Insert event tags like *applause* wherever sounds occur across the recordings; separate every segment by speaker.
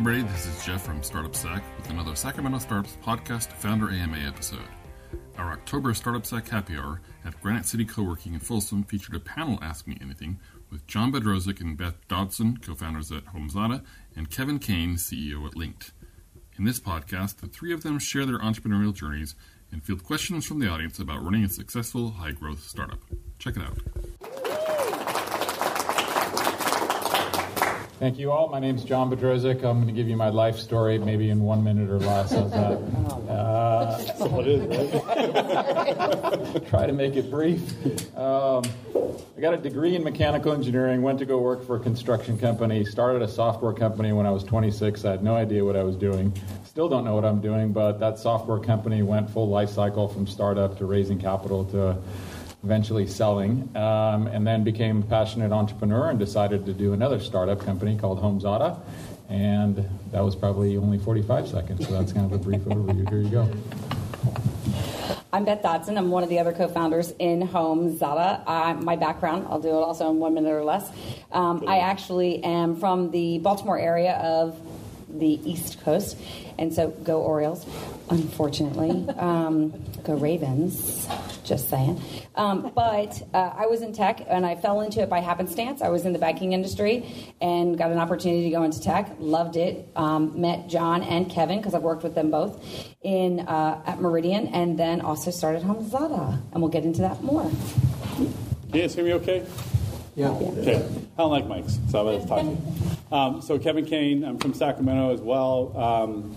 Speaker 1: everybody, this is Jeff from Startup Sac with another Sacramento Startups Podcast Founder AMA episode. Our October Startup Sack Happy Hour at Granite City Co-working in Folsom featured a panel Ask Me Anything with John Bodrozic and Beth Dodson, co-founders at HomeZada, and Kevin Kane, CEO at Linked. In this podcast, the three of them share their entrepreneurial journeys and field questions from the audience about running a successful high-growth startup. Check it out.
Speaker 2: Thank you all. My name is John Bodrozic. I'm going to give you my life story, maybe in one minute or less. How's that? Uh,
Speaker 3: That's all it is, right? *laughs*
Speaker 2: try to make it brief. Um, I got a degree in mechanical engineering, went to go work for a construction company, started a software company when I was 26. I had no idea what I was doing. Still don't know what I'm doing, but that software company went full life cycle from startup to raising capital to eventually selling, um, and then became a passionate entrepreneur and decided to do another startup company called HomeZada. And that was probably only 45 seconds, so that's kind of a brief overview. Here you go. *laughs*
Speaker 4: I'm Beth Dodson. I'm one of the other co-founders in HomeZada. My background, I'll do it also in one minute or less. Um, I actually am from the Baltimore area of the East Coast, and so go Orioles. Unfortunately, *laughs* um, go Ravens. Just saying. Um, but uh, I was in tech, and I fell into it by happenstance. I was in the banking industry and got an opportunity to go into tech. Loved it. Um, met John and Kevin because I've worked with them both in uh, at Meridian, and then also started HomeZada, and we'll get into that more.
Speaker 3: Can you guys hear me okay?
Speaker 2: Yeah.
Speaker 3: Okay. I don't like mics, so I was talking. Um, so Kevin Kane, I'm from Sacramento as well. Um,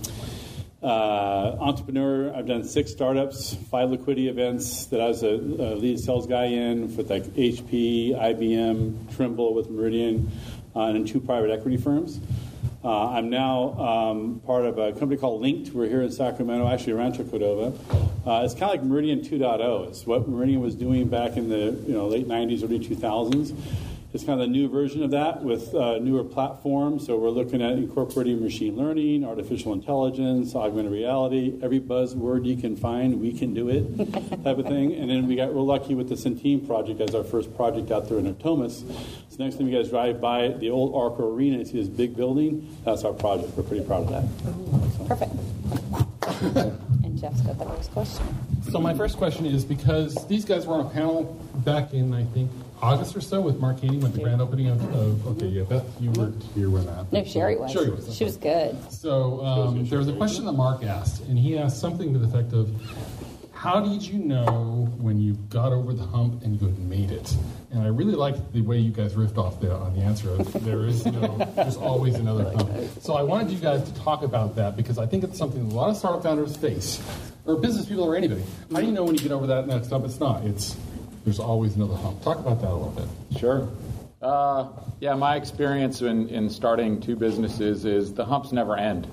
Speaker 3: uh, entrepreneur. I've done six startups, five liquidity events that I was a, a lead sales guy in with like HP, IBM, Trimble with Meridian, uh, and two private equity firms. Uh, I'm now um, part of a company called Linked. We're here in Sacramento, actually Rancho Cordova. Uh, it's kind of like Meridian 2.0. It's what Meridian was doing back in the you know late 90s, early 2000s. It's kind of the new version of that with uh, newer platforms. So we're looking at incorporating machine learning, artificial intelligence, augmented reality, every buzzword you can find, we can do it, *laughs* type of thing. And then we got real lucky with the Centene project as our first project out there in Natomas. So next time you guys drive by the old Arco Arena and see this big building, that's our project. We're pretty proud of that.
Speaker 4: Perfect. *laughs* and Jeff's got the first question.
Speaker 5: So my first question is because these guys were on a panel back in I think August or so with Mark Haney with the grand opening of, of okay yeah Beth you weren't here when that
Speaker 4: No, Sherry was.
Speaker 5: Sherry was
Speaker 4: She was good.
Speaker 5: so um, there was a question that Mark asked and he asked something to the effect of how did you know when you got over the hump and you had made it? And I really liked the way you guys riffed off the, on the answer of there is no there's always another hump. So I wanted you guys to talk about that because I think it's something a lot of startup founders face or business people or anybody. How do you know when you get over that next hump? It's not. It's there's always another hump. Talk about that a little bit.
Speaker 2: Sure. Uh, yeah, my experience in, in starting two businesses is the humps never end.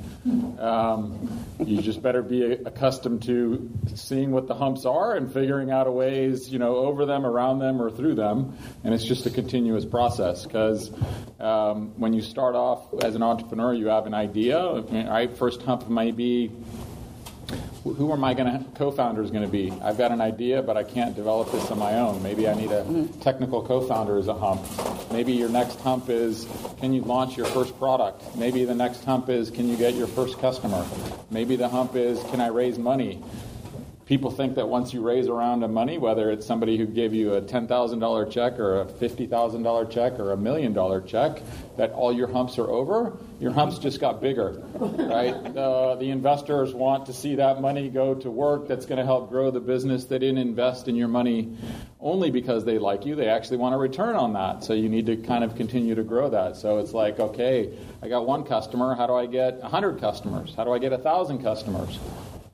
Speaker 2: Um, you just better be accustomed to seeing what the humps are and figuring out ways, you know, over them, around them, or through them. And it's just a continuous process because um, when you start off as an entrepreneur, you have an idea. Right, first hump might be who are my gonna, co-founders going to be? I've got an idea, but I can't develop this on my own. Maybe I need a mm-hmm. technical co-founder as a hump. Maybe your next hump is can you launch your first product? Maybe the next hump is can you get your first customer? Maybe the hump is can I raise money? People think that once you raise a round of money, whether it's somebody who gave you a $10,000 check or a $50,000 check or a million dollar check, that all your humps are over. Your humps just got bigger, right? *laughs* Uh, the investors want to see that money go to work that's going to help grow the business. They didn't invest in your money only because they like you. They actually want a return on that. So you need to kind of continue to grow that. So it's like, okay, I got one customer. How do I get 100 customers? How do I get 1,000 customers?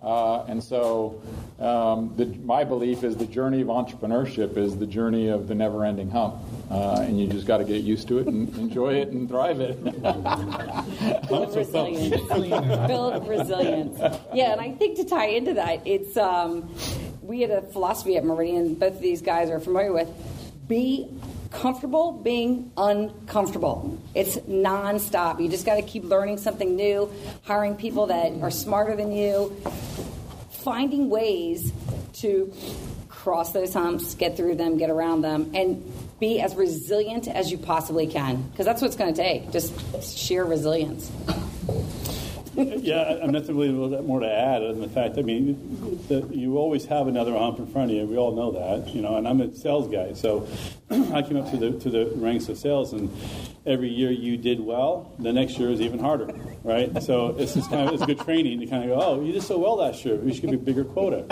Speaker 2: Uh, and so, um, the, my belief is the journey of entrepreneurship is the journey of the never-ending hump, uh, and you just got to get used to it and enjoy it and thrive it. *laughs*
Speaker 4: Build resilience. *laughs* Build resilience. Yeah, and I think to tie into that, it's um, we had a philosophy at Meridian. Both of these guys are familiar with. Be comfortable being uncomfortable. It's nonstop. You just got to keep learning something new, hiring people that are smarter than you, finding ways to cross those humps, get through them, get around them, and be as resilient as you possibly can. Because that's what it's going to take just sheer resilience.
Speaker 3: Yeah, I'm nothing really a little bit more to add than the fact. I mean, that you always have another hump in front of you. We all know that, you know. And I'm a sales guy, so *clears throat* I came up to the to the ranks of sales, and every year you did well, the next year is even harder, right? So it's just kind of it's good training to kind of go, oh, you did so well last year. We should give you a bigger quota.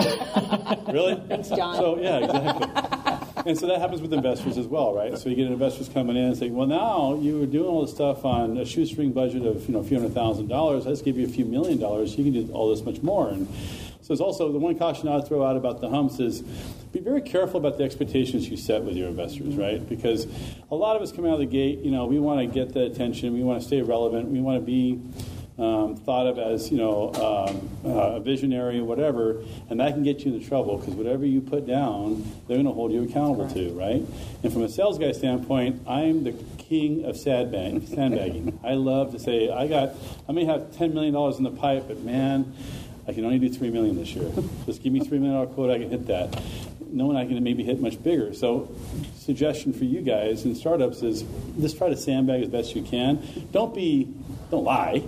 Speaker 3: *laughs* really?
Speaker 4: Thanks, John.
Speaker 3: So yeah, exactly. And so that happens with investors as well, right? So you get investors coming in and saying, "Well, now you were doing all this stuff on a shoestring budget of you know a few hundred thousand dollars. Let's give you a few million dollars. You can do all this much more." And so it's also the one caution I would throw out about the humps is be very careful about the expectations you set with your investors, right? Because a lot of us come out of the gate, you know, we want to get the attention, we want to stay relevant, we want to be um, thought of as you know um, uh, a visionary or whatever, and that can get you into trouble because whatever you put down, they're going to hold you accountable to, right? And from a sales guy standpoint, I'm the king of sandbag, sandbagging. *laughs* I love to say I got, I may have ten million dollars in the pipe, but man, I can only do three million this year. Just give me three million dollar quote, I can hit that. Knowing I can maybe hit much bigger. So, suggestion for you guys in startups is just try to sandbag as best you can. Don't be, don't lie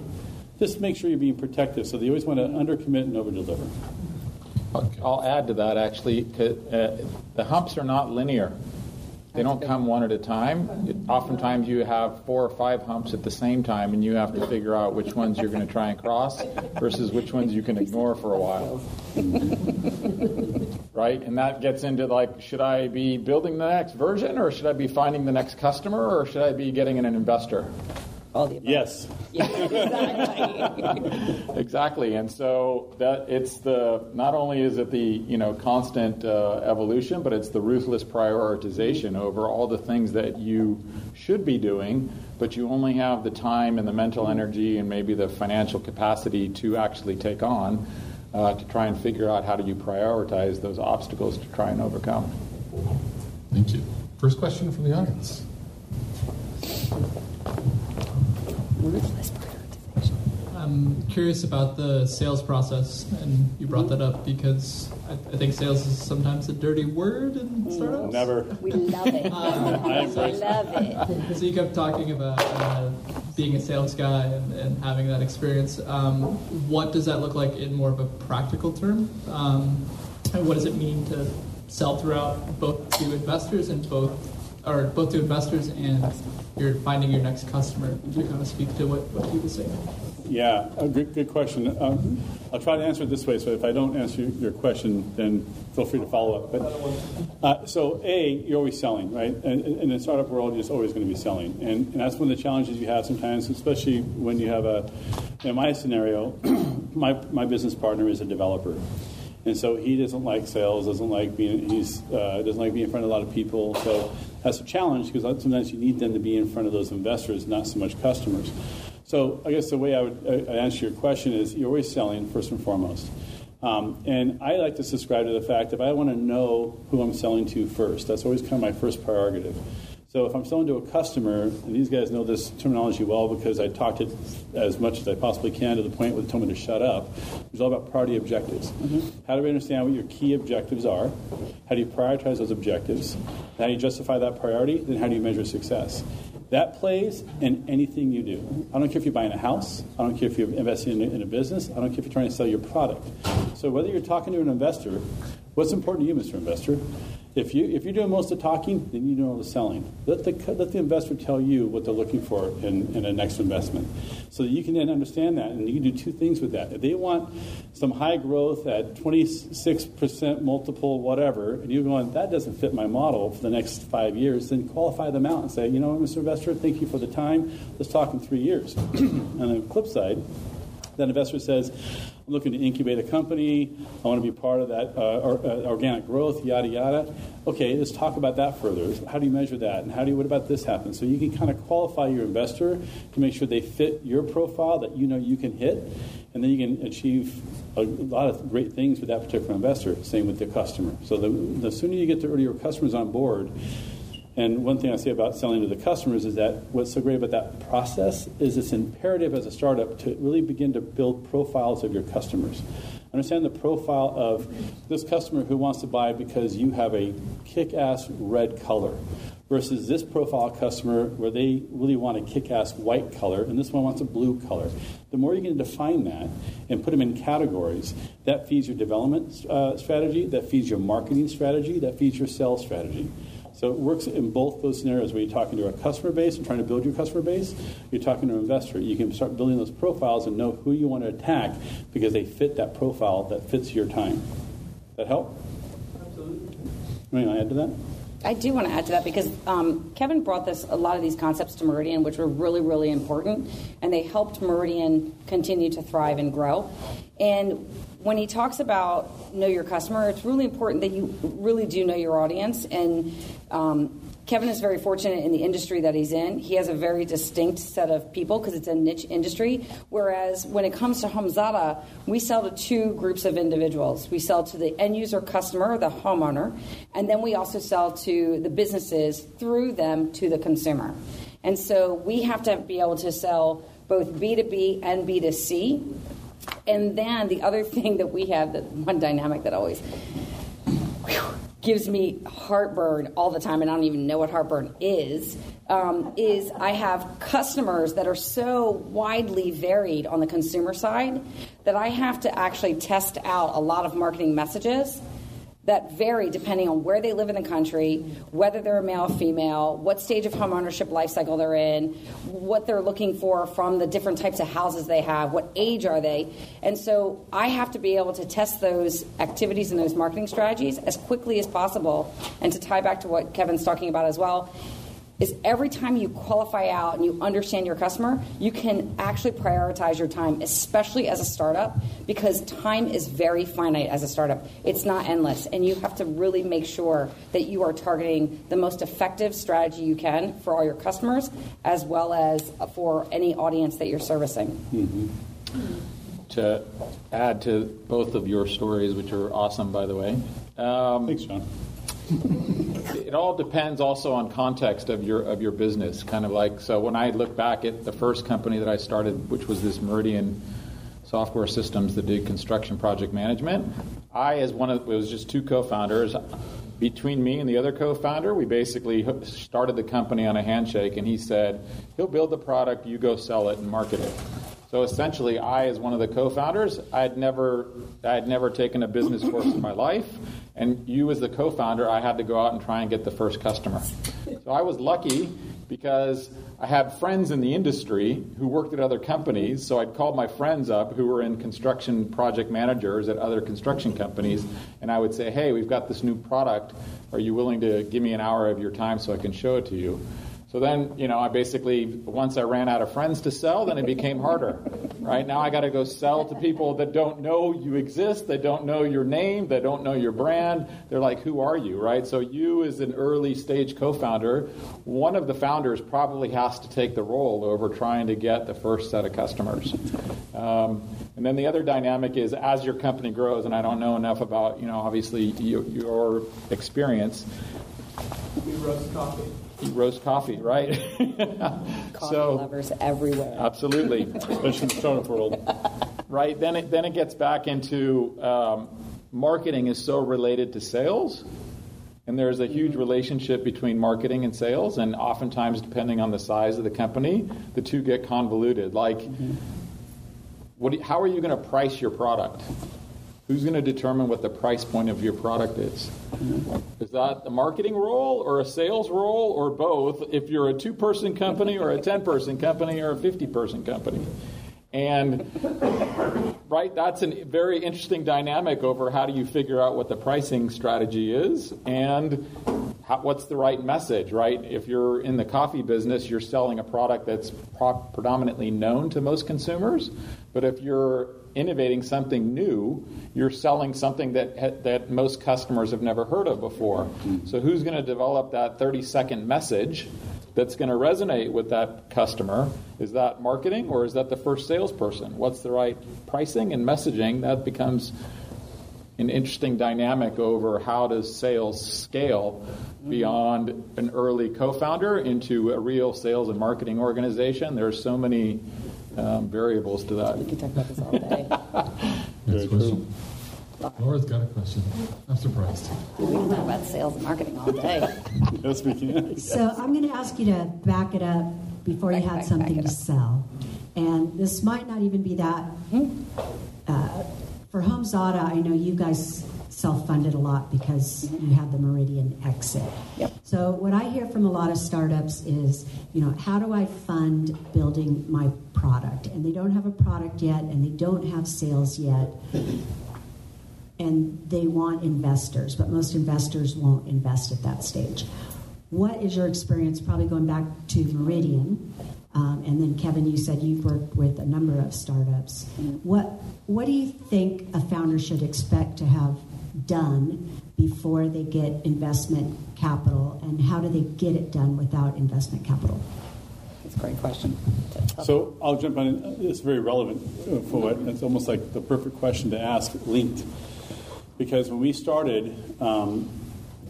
Speaker 3: just make sure you're being protective. So they always want to undercommit and overdeliver.
Speaker 2: I'll add to that actually. Uh, the humps are not linear. They don't come one at a time. Oftentimes you have four or five humps at the same time, and you have to figure out which ones you're going to try and cross versus which ones you can ignore for a while. right? And that gets into like, should I be building the next version, or should I be finding the next customer, or should I be getting an investor?
Speaker 4: All the above.
Speaker 3: Yes.
Speaker 4: Yeah, exactly. *laughs*
Speaker 2: exactly and so that it's the not only is it the you know constant uh, evolution but it's the ruthless prioritization over all the things that you should be doing but you only have the time and the mental energy and maybe the financial capacity to actually take on uh, to try and figure out how do you prioritize those obstacles to try and overcome
Speaker 5: thank you first question from the audience
Speaker 6: I'm curious about the sales process, and you brought that up because I, I think sales is sometimes a dirty word in startups.
Speaker 3: Never.
Speaker 4: We love it. *laughs*
Speaker 3: I
Speaker 4: we love it.
Speaker 6: So you kept talking about uh, being a sales guy and, and having that experience. Um, what does that look like in more of a practical term? Um, and what does it mean to sell throughout both to investors and both, or both to investors and you're finding your next customer? To kind of speak to what, what was saying.
Speaker 3: Yeah, a good, good question. Um, I'll try to answer it this way. So if I don't answer your question, then feel free to follow up. But uh, so a, you're always selling, right? And in the startup world, you're always going to be selling, and, and that's one of the challenges you have sometimes, especially when you have a. In my scenario, *clears throat* my my business partner is a developer. And so he doesn't like sales, doesn't like being he's uh, doesn't like being in front of a lot of people. So that's a challenge because sometimes you need them to be in front of those investors, not so much customers. So I guess the way I would answer your question is you're always selling first and foremost. Um, and I like to subscribe to the fact that I want to know who I'm selling to first. That's always kind of my first prerogative. So if I'm selling to a customer, and these guys know this terminology well because I talked it as much as I possibly can to the point where they told me to shut up. It's all about priority objectives. Mm-hmm. How do we understand what your key objectives are? How do you prioritize those objectives? How do you justify that priority? Then how do you measure success? That plays in anything you do. I don't care if you're buying a house. I don't care if you're investing in a, in a business. I don't care if you're trying to sell your product. So whether you're talking to an investor, what's important to you, Mr. Investor? If, you, if you're doing most of the talking, then you do all the selling. Let the, let the investor tell you what they're looking for in, in a next investment. So that you can then understand that, and you can do two things with that. If they want some high growth at 26% multiple, whatever, and you're going, that doesn't fit my model for the next five years, then qualify them out and say, you know Mr. Investor, thank you for the time. Let's talk in three years. *clears throat* on the flip side, that investor says, looking to incubate a company. I want to be part of that uh, or, uh, organic growth, yada yada. Okay, let's talk about that further. How do you measure that, and how do you? What about this happen? So you can kind of qualify your investor to make sure they fit your profile that you know you can hit, and then you can achieve a lot of great things with that particular investor. Same with the customer. So the, the sooner you get the earlier customers on board and one thing I say about selling to the customers is that what's so great about that process is it's imperative as a startup to really begin to build profiles of your customers. Understand the profile of this customer who wants to buy because you have a kick ass red color versus this profile customer where they really want a kick ass white color and this one wants a blue color. The more you can define that and put them in categories, that feeds your development uh, strategy, that feeds your marketing strategy, that feeds your sales strategy. So it works in both those scenarios where you're talking to a customer base and trying to build your customer base, you're talking to an investor. You can start building those profiles and know who you want to attack because they fit that profile that fits your time. That help? Absolutely. You want to add to that?
Speaker 4: I do want to add to that because um, Kevin brought this a lot of these concepts to Meridian, which were really, really important, and they helped Meridian continue to thrive and grow. And when he talks about know your customer, it's really important that you really do know your audience. And um, Kevin is very fortunate in the industry that he's in. He has a very distinct set of people because it's a niche industry. Whereas when it comes to HomeZada, we sell to two groups of individuals. We sell to the end user customer, the homeowner, and then we also sell to the businesses through them to the consumer. And so we have to be able to sell both B2B and B2C and then the other *laughs* thing that we have, that one dynamic that always whew, gives me heartburn all the time, and I don't even know what heartburn is, um, is I have customers that are so widely varied on the consumer side that I have to actually test out a lot of marketing messages that vary depending on where they live in the country, whether they're a male or female, what stage of home ownership life cycle they're in, what they're looking for from the different types of houses they have, what age are they. And so I have to be able to test those activities and those marketing strategies as quickly as possible. And to tie back to what Kevin's talking about as well, is every time you qualify out and you understand your customer, you can actually prioritize your time, especially as a startup, because time is very finite as a startup. It's not endless. And you have to really make sure that you are targeting the most effective strategy you can for all your customers, as well as for any audience that you're servicing.
Speaker 2: Mm-hmm. To add to both of your stories, which are awesome, by the way.
Speaker 3: Um, Thanks, John
Speaker 2: it all depends also on context of your of your business. Kind of like so when I look back at the first company that I started, which was this Meridian software systems that did construction project management. I, as one of it was just two co-founders. Between me and the other co-founder, we basically started the company on a handshake, and he said, "He'll build the product, you go sell it and market it." So essentially, I, as one of the co-founders, I had never, I had never taken a business course in my life, and you, as the co-founder, I had to go out and try and get the first customer. So I was lucky because I had friends in the industry who worked at other companies. So I'd call my friends up who were in construction project managers at other construction companies, and I would say, "Hey, we've got this new product. Are you willing to give me an hour of your time so I can show it to you?" So then, you know, I basically, once I ran out of friends to sell, then it became harder, right? Now I got to go sell to people that don't know you exist, they don't know your name, they don't know your brand. They're like, who are you, right? So you, as an early stage co founder, one of the founders probably has to take the role over trying to get the first set of customers. Um, and then the other dynamic is as your company grows, and I don't know enough about, you know, obviously your, your experience.
Speaker 6: We roast coffee
Speaker 2: eat roast coffee, right? *laughs*
Speaker 4: coffee so, lovers everywhere.
Speaker 2: Absolutely, *laughs*
Speaker 3: especially in the startup world.
Speaker 2: Right. Then it then it gets back into um, marketing is so related to sales. And there's a huge relationship between marketing and sales, and oftentimes, depending on the size of the company, the two get convoluted. Like, mm-hmm. what you, how are you going to price your product? Who's going to determine what the price point of your product is? Is that a marketing role or a sales role or both if you're a two person company or a 10 person company or a 50 person company? And, right, that's a very interesting dynamic over how do you figure out what the pricing strategy is and how, what's the right message, right? If you're in the coffee business, you're selling a product that's pro- predominantly known to most consumers. But if you're innovating something new, you're selling something that that most customers have never heard of before. Mm-hmm. So who's going to develop that 30 second message that's going to resonate with that customer? Is that marketing or is that the first salesperson? What's the right pricing and messaging? That becomes an interesting dynamic over how does sales scale beyond an early co-founder into a real sales and marketing organization. There are so many um, variables to that.
Speaker 4: We could talk about this all day. *laughs*
Speaker 5: That's
Speaker 3: very true.
Speaker 5: question. Laura's got a question. I'm surprised.
Speaker 4: We can talk about sales and marketing all day. *laughs*
Speaker 3: Yes, we can. *laughs*
Speaker 7: So I'm going to ask you to back it up before you
Speaker 4: Back,
Speaker 7: had
Speaker 4: back,
Speaker 7: something
Speaker 4: back
Speaker 7: to sell. And this might not even be that. Uh, for HomeZada, I know you guys self-funded a lot because you had the Meridian exit.
Speaker 4: Yep.
Speaker 7: So what I hear from a lot of startups is, you know, how do I fund building my product? And they don't have a product yet, and they don't have sales yet and they want investors, but most investors won't invest at that stage. What is your experience, probably going back to Meridian? Um, and then, Kevin, you said you've worked with a number of startups. What, what do you think a founder should expect to have done before they get investment capital, and how do they get it done without investment capital?
Speaker 4: That's a great question.
Speaker 3: So I'll jump on. It's very relevant uh, for what it's almost like the perfect question to ask, linked, because when we started, um,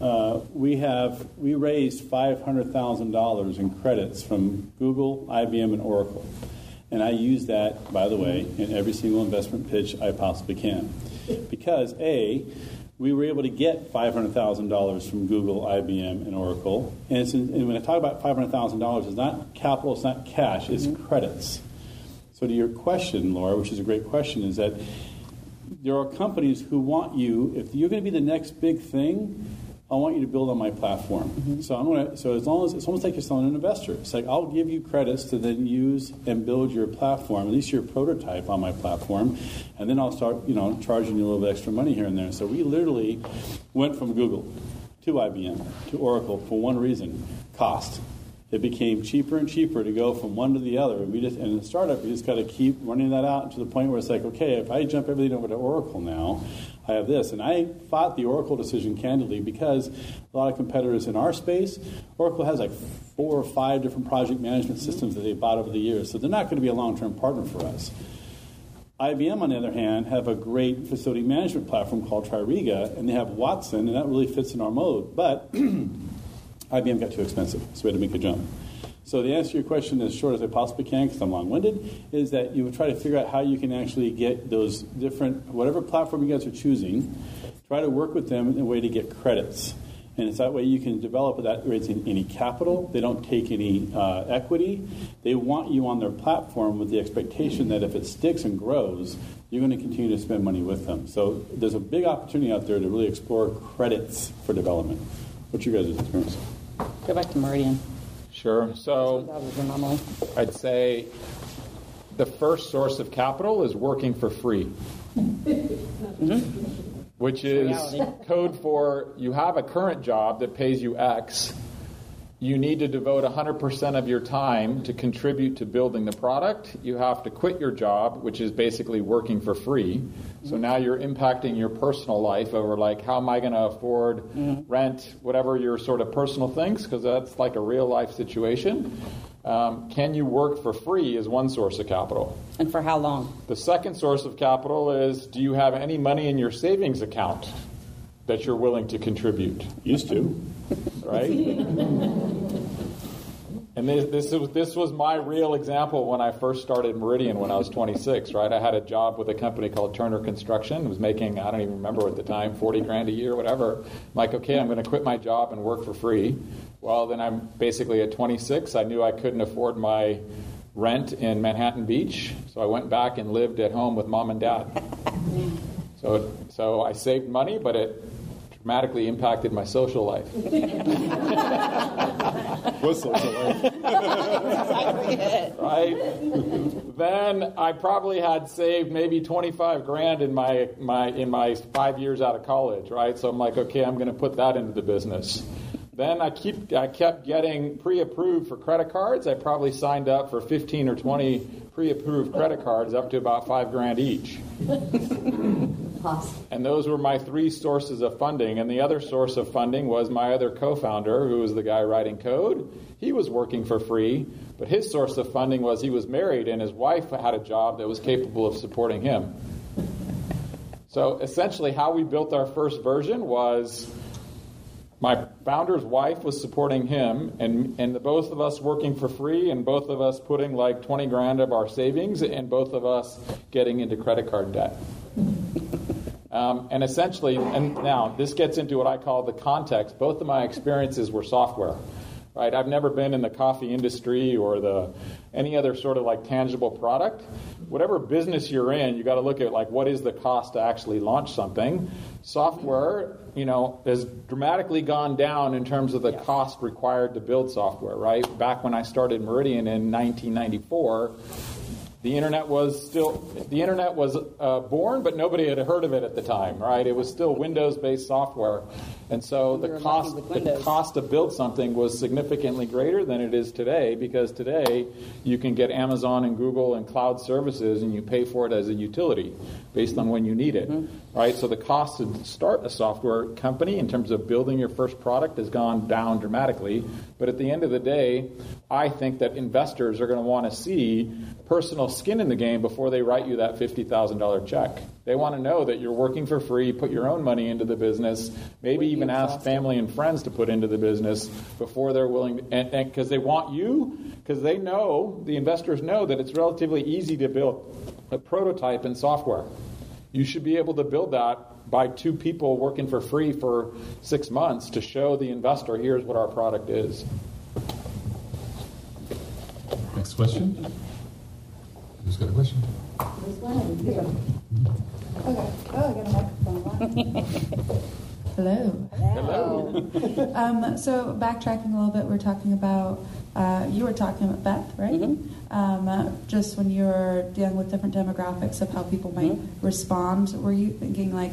Speaker 3: uh, we have we raised five hundred thousand dollars in credits from Google, IBM, and Oracle, and I use that, by the way, in every single investment pitch I possibly can, because a we were able to get $500,000 from Google, IBM, and Oracle. And, and when I talk about $500,000, it's not capital, it's not cash, it's credits. So, to your question, Laura, which is a great question, is that there are companies who want you, if you're going to be the next big thing, I want you to build on my platform. Mm-hmm. So I'm going to. So as long as it's almost like you're selling an investor. It's like I'll give you credits to then use and build your platform, at least your prototype on my platform, and then I'll start, you know, charging you a little bit extra money here and there. So we literally went from Google to IBM to Oracle for one reason: cost. It became cheaper and cheaper to go from one to the other. And we just, and in a startup, you just got to keep running that out to the point where it's like, okay, if I jump everything over to Oracle now, I have this. And I fought the Oracle decision candidly because a lot of competitors in our space, Oracle has like four or five different project management systems that they bought over the years. So they're not going to be a long term partner for us. IBM, on the other hand, have a great facility management platform called Tririga, and they have Watson, and that really fits in our mode. But *clears throat* IBM got too expensive, so we had to make a jump. So the answer to your question, as short as I possibly can, because I'm long-winded, is that you would try to figure out how you can actually get those different, whatever platform you guys are choosing, try to work with them in a way to get credits. And it's that way you can develop without raising any capital. They don't take any uh, equity. They want you on their platform with the expectation that if it sticks and grows, you're going to continue to spend money with them. So there's a big opportunity out there to really explore credits for development. What's your guys' experience?
Speaker 4: Go back to Meridian.
Speaker 2: Sure. So
Speaker 4: That was anomaly.
Speaker 2: I'd say the first source of capital is working for free, mm-hmm. which is code for you have a current job that pays you X. You need to devote 100% of your time to contribute to building the product. You have to quit your job, which is basically working for free. So now you're impacting your personal life over like how am I going to afford rent, whatever your sort of personal things, because that's like a real life situation. Um, can you work for free is one source of capital.
Speaker 4: And for how long?
Speaker 2: The second source of capital is do you have any money in your savings account that you're willing to contribute?
Speaker 3: Used to.
Speaker 2: Right? And this, this, was, this was my real example when I first started Meridian when I was 26, right? I had a job with a company called Turner Construction. I was making, I don't even remember at the time, 40 grand a year, whatever. I'm like, okay, I'm going to quit my job and work for free. Well, then I'm basically at 26. I knew I couldn't afford my rent in Manhattan Beach, so I went back and lived at home with mom and dad. So, so I saved money, but it dramatically impacted my social life. *laughs*
Speaker 3: What's social life?
Speaker 2: right? then I probably had saved maybe 25 grand in my, my, in my five years out of college, right? So I'm like, okay, I'm going to put that into the business. Then I, keep, I kept getting pre approved for credit cards. I probably signed up for 15 or 20 pre approved credit cards up to about five grand each. And those were my three sources of funding. And the other source of funding was my other co founder, who was the guy writing code. He was working for free, but his source of funding was he was married and his wife had a job that was capable of supporting him. So essentially, how we built our first version was my founder's wife was supporting him, and, and the both of us working for free, and both of us putting like 20 grand of our savings, and both of us getting into credit card debt. Um, and essentially, and now this gets into what I call the context. Both of my experiences were software, right? I've never been in the coffee industry or the any other sort of like tangible product. Whatever business you're in, you got to look at like what is the cost to actually launch something. Software, you know, has dramatically gone down in terms of the cost required to build software, right? Back when I started Meridian in 1994 the internet was still the internet was uh, born, but nobody had heard of it at the time, right? It was still Windows-based software, and so
Speaker 4: We
Speaker 2: the cost the cost to build something was significantly greater than it is today because today you can get Amazon and Google and cloud services, and you pay for it as a utility based on when you need it,
Speaker 4: Mm-hmm.
Speaker 2: right? So the cost to start a software company in terms of building your first product has gone down dramatically. But at the end of the day, I think that investors are going to want to see personal skin in the game before they write you that $50,000 check. They want to know that you're working for free, put your own money into the business, maybe
Speaker 4: Would you
Speaker 2: even ask family and friends to put into the business before they're willing, and because they want you, because they know, the investors know that it's relatively easy to build a prototype in software. You should be able to build that by two people working for free for six months to show the investor here's what our product is.
Speaker 5: Next question. Who's got a question?
Speaker 8: Okay. Oh, I got a microphone. *laughs* Hello.
Speaker 2: Hello. *laughs*
Speaker 8: Um, so backtracking a little bit, we're talking about uh, you were talking about Beth, right? Um, uh, just when you were dealing with different demographics of how people might respond, were you thinking like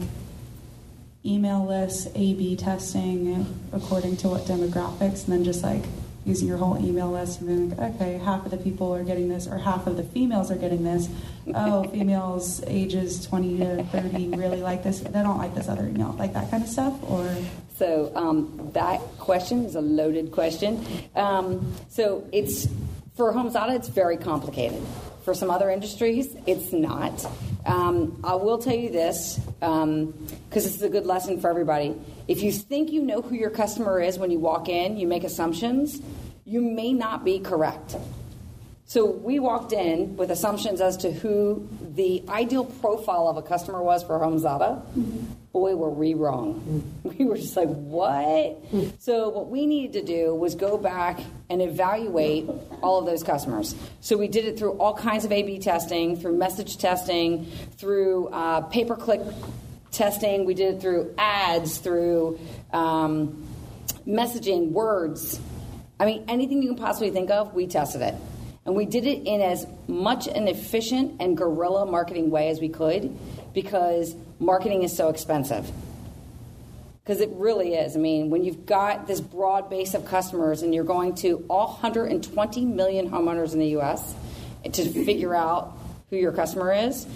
Speaker 8: email lists, A/B testing according to what demographics, and then just like using your whole email list and being like, okay, half of the people are getting this, or half of the females are getting this. Oh, *laughs* females ages 20 to 30 really like this. They don't like this other email, like that kind of stuff, or
Speaker 4: So um, that question is a loaded question. Um, so it's for HomeZada, it's very complicated. For some other industries, it's not. Um, I will tell you this because this is a good lesson for everybody. If you think you know who your customer is when you walk in, you make assumptions. You may not be correct. So we walked in with assumptions as to who the ideal profile of a customer was for HomeZada. Boy, were we wrong. We were just like, what? So what we needed to do was go back and evaluate all of those customers. So we did it through all kinds of A/B testing, through message testing, through uh, pay-per-click testing. We did it through ads, through um, messaging, words. I mean, anything you can possibly think of, we tested it. And we did it in as much an efficient and guerrilla marketing way as we could because marketing is so expensive. Because it really is. I mean, when you've got this broad base of customers and you're going to all 120 million homeowners in the US to figure out who your customer is,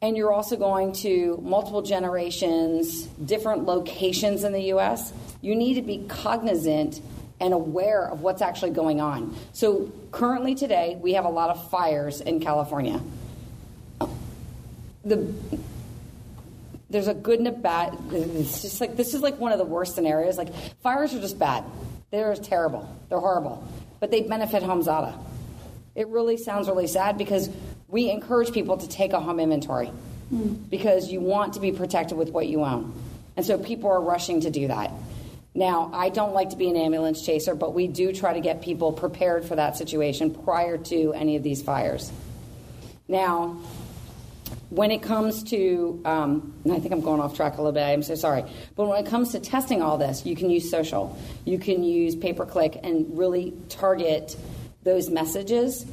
Speaker 4: and you're also going to multiple generations, different locations in the US, you need to be cognizant and aware of what's actually going on. So, currently today, we have a lot of fires in California. The there's a good and a bad. It's just like this is like one of the worst scenarios. Like fires are just bad. They're terrible. They're horrible. But they benefit HomeZada. It really sounds really sad because we encourage people to take a home inventory hmm. because you want to be protected with what you own. And so people are rushing to do that. Now, I don't like to be an ambulance chaser, but we do try to get people prepared for that situation prior to any of these fires. Now, when it comes to, um, I think I'm going off track a little bit, I'm so sorry, but when it comes to testing all this, you can use social, you can use pay per click, and really target those messages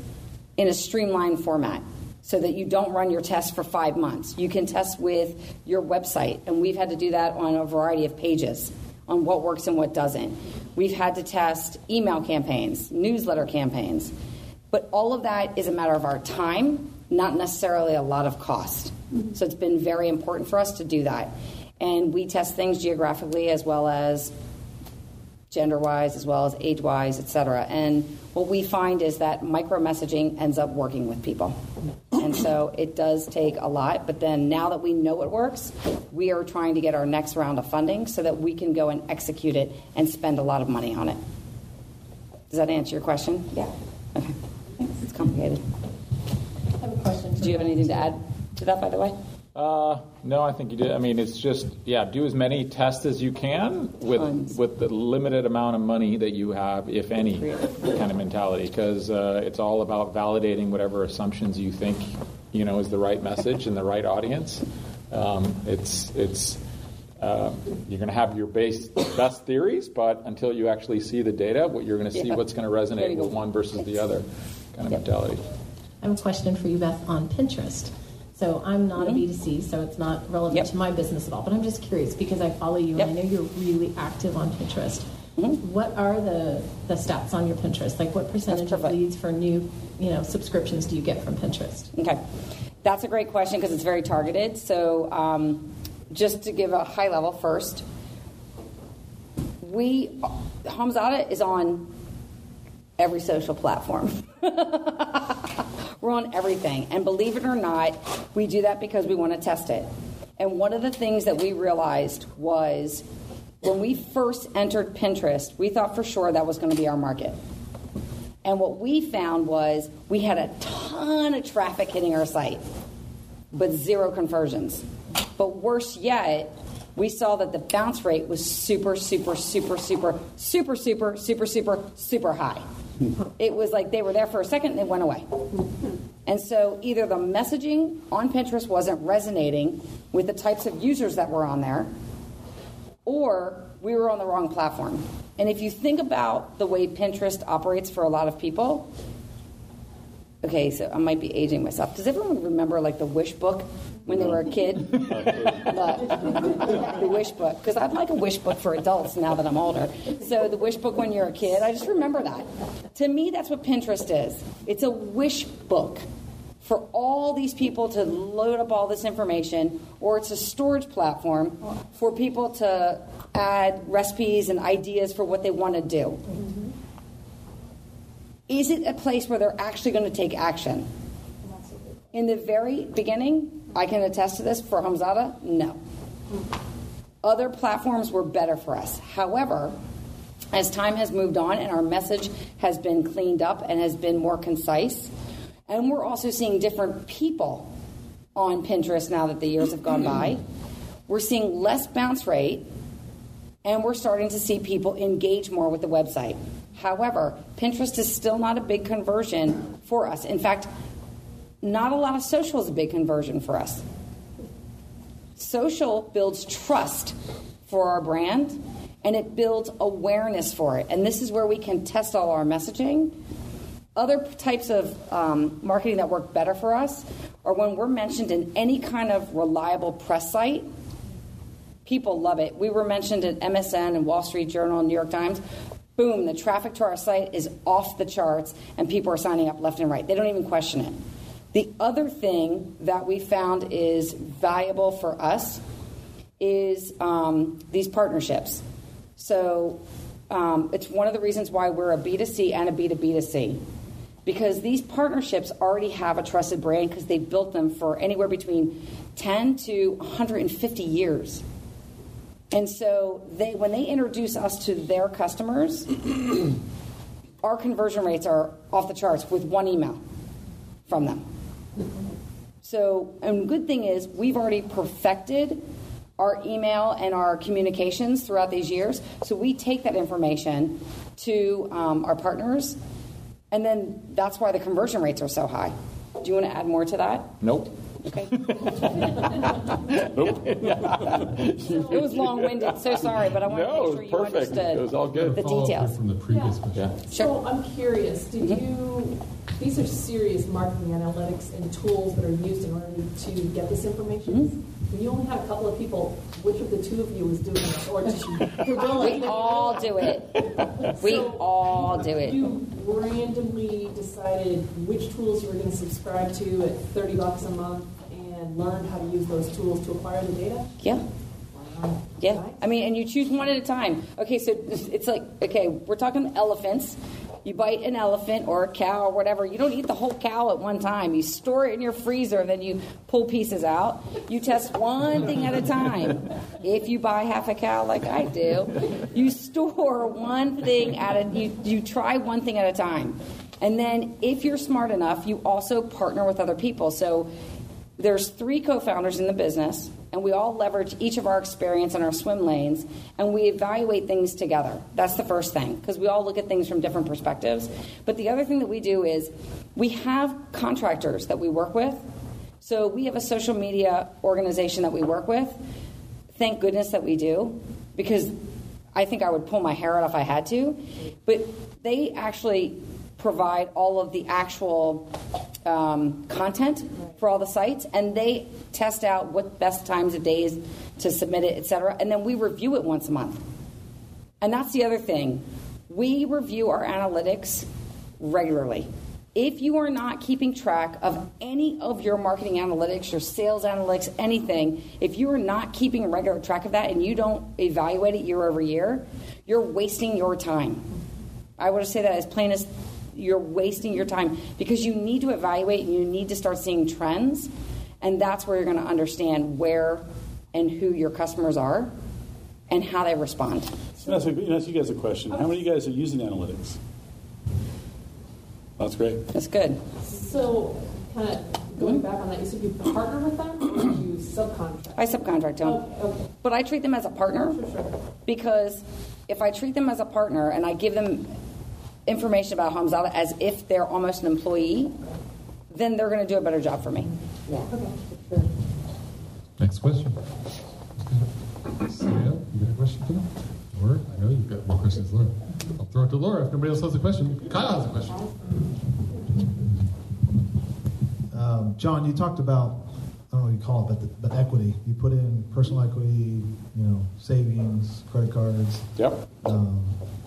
Speaker 4: in a streamlined format so that you don't run your test for five months. You can test with your website, and we've had to do that on a variety of pages on what works and what doesn't. We've had to test email campaigns, newsletter campaigns, but all of that is a matter of our time, not necessarily a lot of cost. Mm-hmm. So it's been very important for us to do that. And we test things geographically as well as gender wise, as well as age wise, et cetera. And what we find is that micro messaging ends up working with people. And so it does take a lot, but then now that we know it works, we are trying to get our next round of funding so that we can go and execute it and spend a lot of money on it. Does that answer your question?
Speaker 8: yeah.
Speaker 4: Okay. Thanks. It's complicated.
Speaker 9: I have a question.
Speaker 4: Do you have anything to add to that, by the way?
Speaker 2: Uh, no, I think you did. I mean, it's just yeah, do as many tests as you can with
Speaker 4: Tons.
Speaker 2: with the limited amount of money that you have, if any, kind of mentality. Because uh, it's all about validating whatever assumptions you think you know is the right message and the right audience. Um, it's it's uh, you're going to have your base best theories, but until you actually see the data, what you're going to see
Speaker 4: Yeah.
Speaker 2: what's going to resonate with one versus the other kind of
Speaker 4: Yep.
Speaker 2: mentality.
Speaker 9: I have a question for you, Beth, on Pinterest. So I'm not a B2C, so it's not relevant
Speaker 4: Mm-hmm. Yep.
Speaker 9: to my business at all. But I'm just curious because I follow you
Speaker 4: Yep. Mm-hmm.
Speaker 9: and I know you're really active on Pinterest. What are the, the stats on your Pinterest? Like what percentage of leads for new, you know, subscriptions do you get from Pinterest?
Speaker 4: Okay, that's a great question because it's very targeted. So, um, just to give a high level first, we HomeZada is on every social platform. *laughs* We're on everything, and believe it or not, we do that because we want to test it. And one of the things that we realized was when we first entered Pinterest, we thought for sure that was going to be our market. And what we found was we had a ton of traffic hitting our site, but zero conversions. But worse yet, we saw that the bounce rate was super, super, super, super, super, super, super, super, super high. It was like they were there for a second and they went away. And so either the messaging on Pinterest wasn't resonating with the types of users that were on there, or we were on the wrong platform. And if you think about the way Pinterest operates for a lot of people, okay, so I might be aging myself. Does everyone remember like the Wish book when they were a kid? *laughs* the, the Wish book, because I'd like a Wish book for adults now that I'm older. So the Wish book when you're a kid, I just remember that. To me, that's what Pinterest is. It's a wish book for all these people to load up all this information, or it's a storage platform for people to add recipes and ideas for what they want to do. Is it a place where they're actually going to take action? In the very beginning, I can attest to this for HomeZada, no. Other platforms were better for us. However, as time has moved on and our message has been cleaned up and has been more concise, and we're also seeing different people on Pinterest now that the years have gone by, *clears throat* we're seeing less bounce rate and we're starting to see people engage more with the website. However, Pinterest is still not a big conversion for us. In fact, not a lot of social is a big conversion for us. Social builds trust for our brand and it builds awareness for it. And this is where we can test all our messaging. Other types of um, marketing that work better for us are when we're mentioned in any kind of reliable press site. People love it. We were mentioned at MSN and Wall Street Journal and New York Times. Boom, the traffic to our site is off the charts, and people are signing up left and right. They don't even question it. The other thing that we found is valuable for us is um, these partnerships. So um, it's one of the reasons why we're a B2C and a B2B2C. Because these partnerships already have a trusted brand because they built them for anywhere between 10 to 150 years. And so they, when they introduce us to their customers, *clears throat* our conversion rates are off the charts with one email from them. So, and good thing is we've already perfected our email and our communications throughout these years. So we take that information to um, our partners, and then that's why the conversion rates are so high. Do you want to add more to that?
Speaker 2: Nope.
Speaker 4: Okay. *laughs* it was long-winded. So sorry, but I want
Speaker 2: No,
Speaker 4: to make sure
Speaker 2: was
Speaker 4: you
Speaker 2: perfect.
Speaker 4: understood
Speaker 2: It was all good.
Speaker 4: the details.
Speaker 5: from the previous question.
Speaker 2: Yeah.
Speaker 10: So I'm curious, did
Speaker 4: Mm-hmm.
Speaker 10: you, these are serious marketing analytics and tools that are used in order to get this information?
Speaker 4: Mm-hmm.
Speaker 10: When you only had a couple of people, which of the two of you was doing it? Or *laughs* just
Speaker 4: We all do it. *laughs* We
Speaker 10: So,
Speaker 4: all do it.
Speaker 10: You randomly decided which tools you were going to subscribe to at 30 bucks a month and learned how to use those tools to acquire the data?
Speaker 4: Yeah. Yeah. I mean, and you choose one at a time. Okay, so it's like, okay, we're talking elephants. You bite an elephant or a cow or whatever. You don't eat the whole cow at one time. You store it in your freezer, and then you pull pieces out. You test one thing at a time. If you buy half a cow like I do, you store one thing at a you, you try one thing at a time. And then if you're smart enough, you also partner with other people. So there's three co-founders in the business and we all leverage each of our experience in our swim lanes and we evaluate things together. That's the first thing because we all look at things from different perspectives. But the other thing that we do is we have contractors that we work with. So we have a social media organization that we work with. Thank goodness that we do because i think i would pull my hair out if i had to. But they actually provide all of the actual um, content for all the sites, and they test out what best times of days to submit it, et cetera, and then we review it once a month. And that's the other thing. We review our analytics regularly. If you are not keeping track of any of your marketing analytics, your sales analytics, anything, if you are not keeping regular track of that and you don't evaluate it year over year, you're wasting your time. I would say that as plain as you're wasting your time because you need to evaluate and you need to start seeing trends. And that's where you're going to understand where and who your customers are and how they respond.
Speaker 3: So ask, ask you guys a question. How many of you guys are using analytics? That's great.
Speaker 4: That's good.
Speaker 10: So kind of going back on that you said you partner with them or you subcontract?
Speaker 4: I subcontract them.
Speaker 10: Oh, okay.
Speaker 4: but i treat them as a partner
Speaker 10: sure, sure.
Speaker 4: because if i treat them as a partner and i give them information about HomeZada as if they're almost an employee, then they're going to do a better job for me.
Speaker 10: Yeah.
Speaker 5: Next question. Sarah, you got a question for them? Laura, I know you've got more questions, Laura. I'll throw it to Laura if nobody else has a question. Kyle has a question.
Speaker 11: Um, John, you talked about I don't know what you call it, but, the, but equity. You put in personal equity, you know, savings, credit cards.
Speaker 2: Yep.
Speaker 11: Um,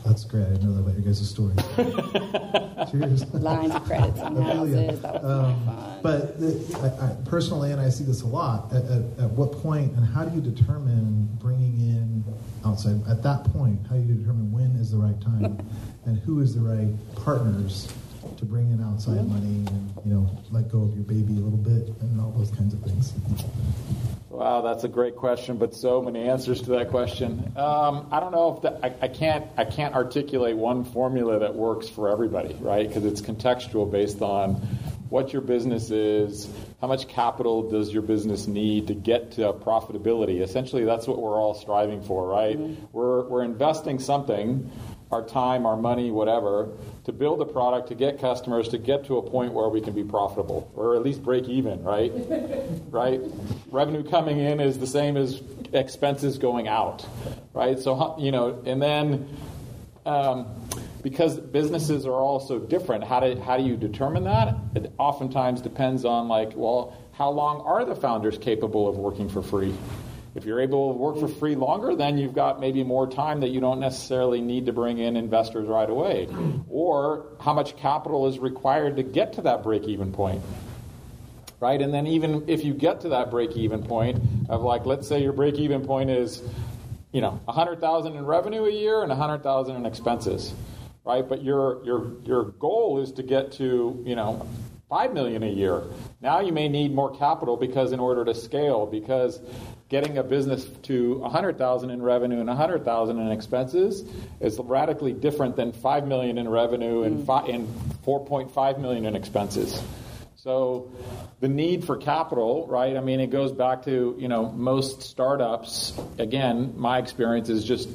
Speaker 11: that's great. I didn't know that about your guys' story. *laughs* Cheers.
Speaker 4: Lines of credits on houses. That was um, fun.
Speaker 11: But the, I, I, personally, and I see this a lot. At, at, at, what point and how do you determine bringing in outside? At that point, how do you determine when is the right time *laughs* and who is the right partners? To bring in outside money and you know let go of your baby a little bit and all those kinds of things?
Speaker 2: Wow, that's a great question, but so many answers to that question. Um, I don't know if the, I, I, can't I can't articulate one formula that works for everybody, right? Because it's contextual based on what your business is, how much capital does your business need to get to profitability. Essentially, that's what we're all striving for, right? Mm-hmm. We're we're investing something our time, our money, whatever, to build a product, to get customers, to get to a point where we can be profitable, or at least break even, right? *laughs* right? Revenue coming in is the same as expenses going out, right? So, you know, and then um, because businesses are all so different, how do, how do you determine that? It oftentimes depends on, like, well, how long are the founders capable of working for free? If you're able to work for free longer, then you've got maybe more time that you don't necessarily need to bring in investors right away. Or how much capital is required to get to that break even point. Right? And then even if you get to that break even point of like let's say your break even point is you know, 100,000 in revenue a year and 100,000 in expenses. Right? But your your your goal is to get to, you know, 5 million a year. Now you may need more capital because in order to scale because getting a business to 100,000 in revenue and 100,000 in expenses is radically different than 5 million in revenue and, mm. fi- and 4.5 million in expenses. So the need for capital, right? I mean, it goes back to, you know, most startups, again, my experience is just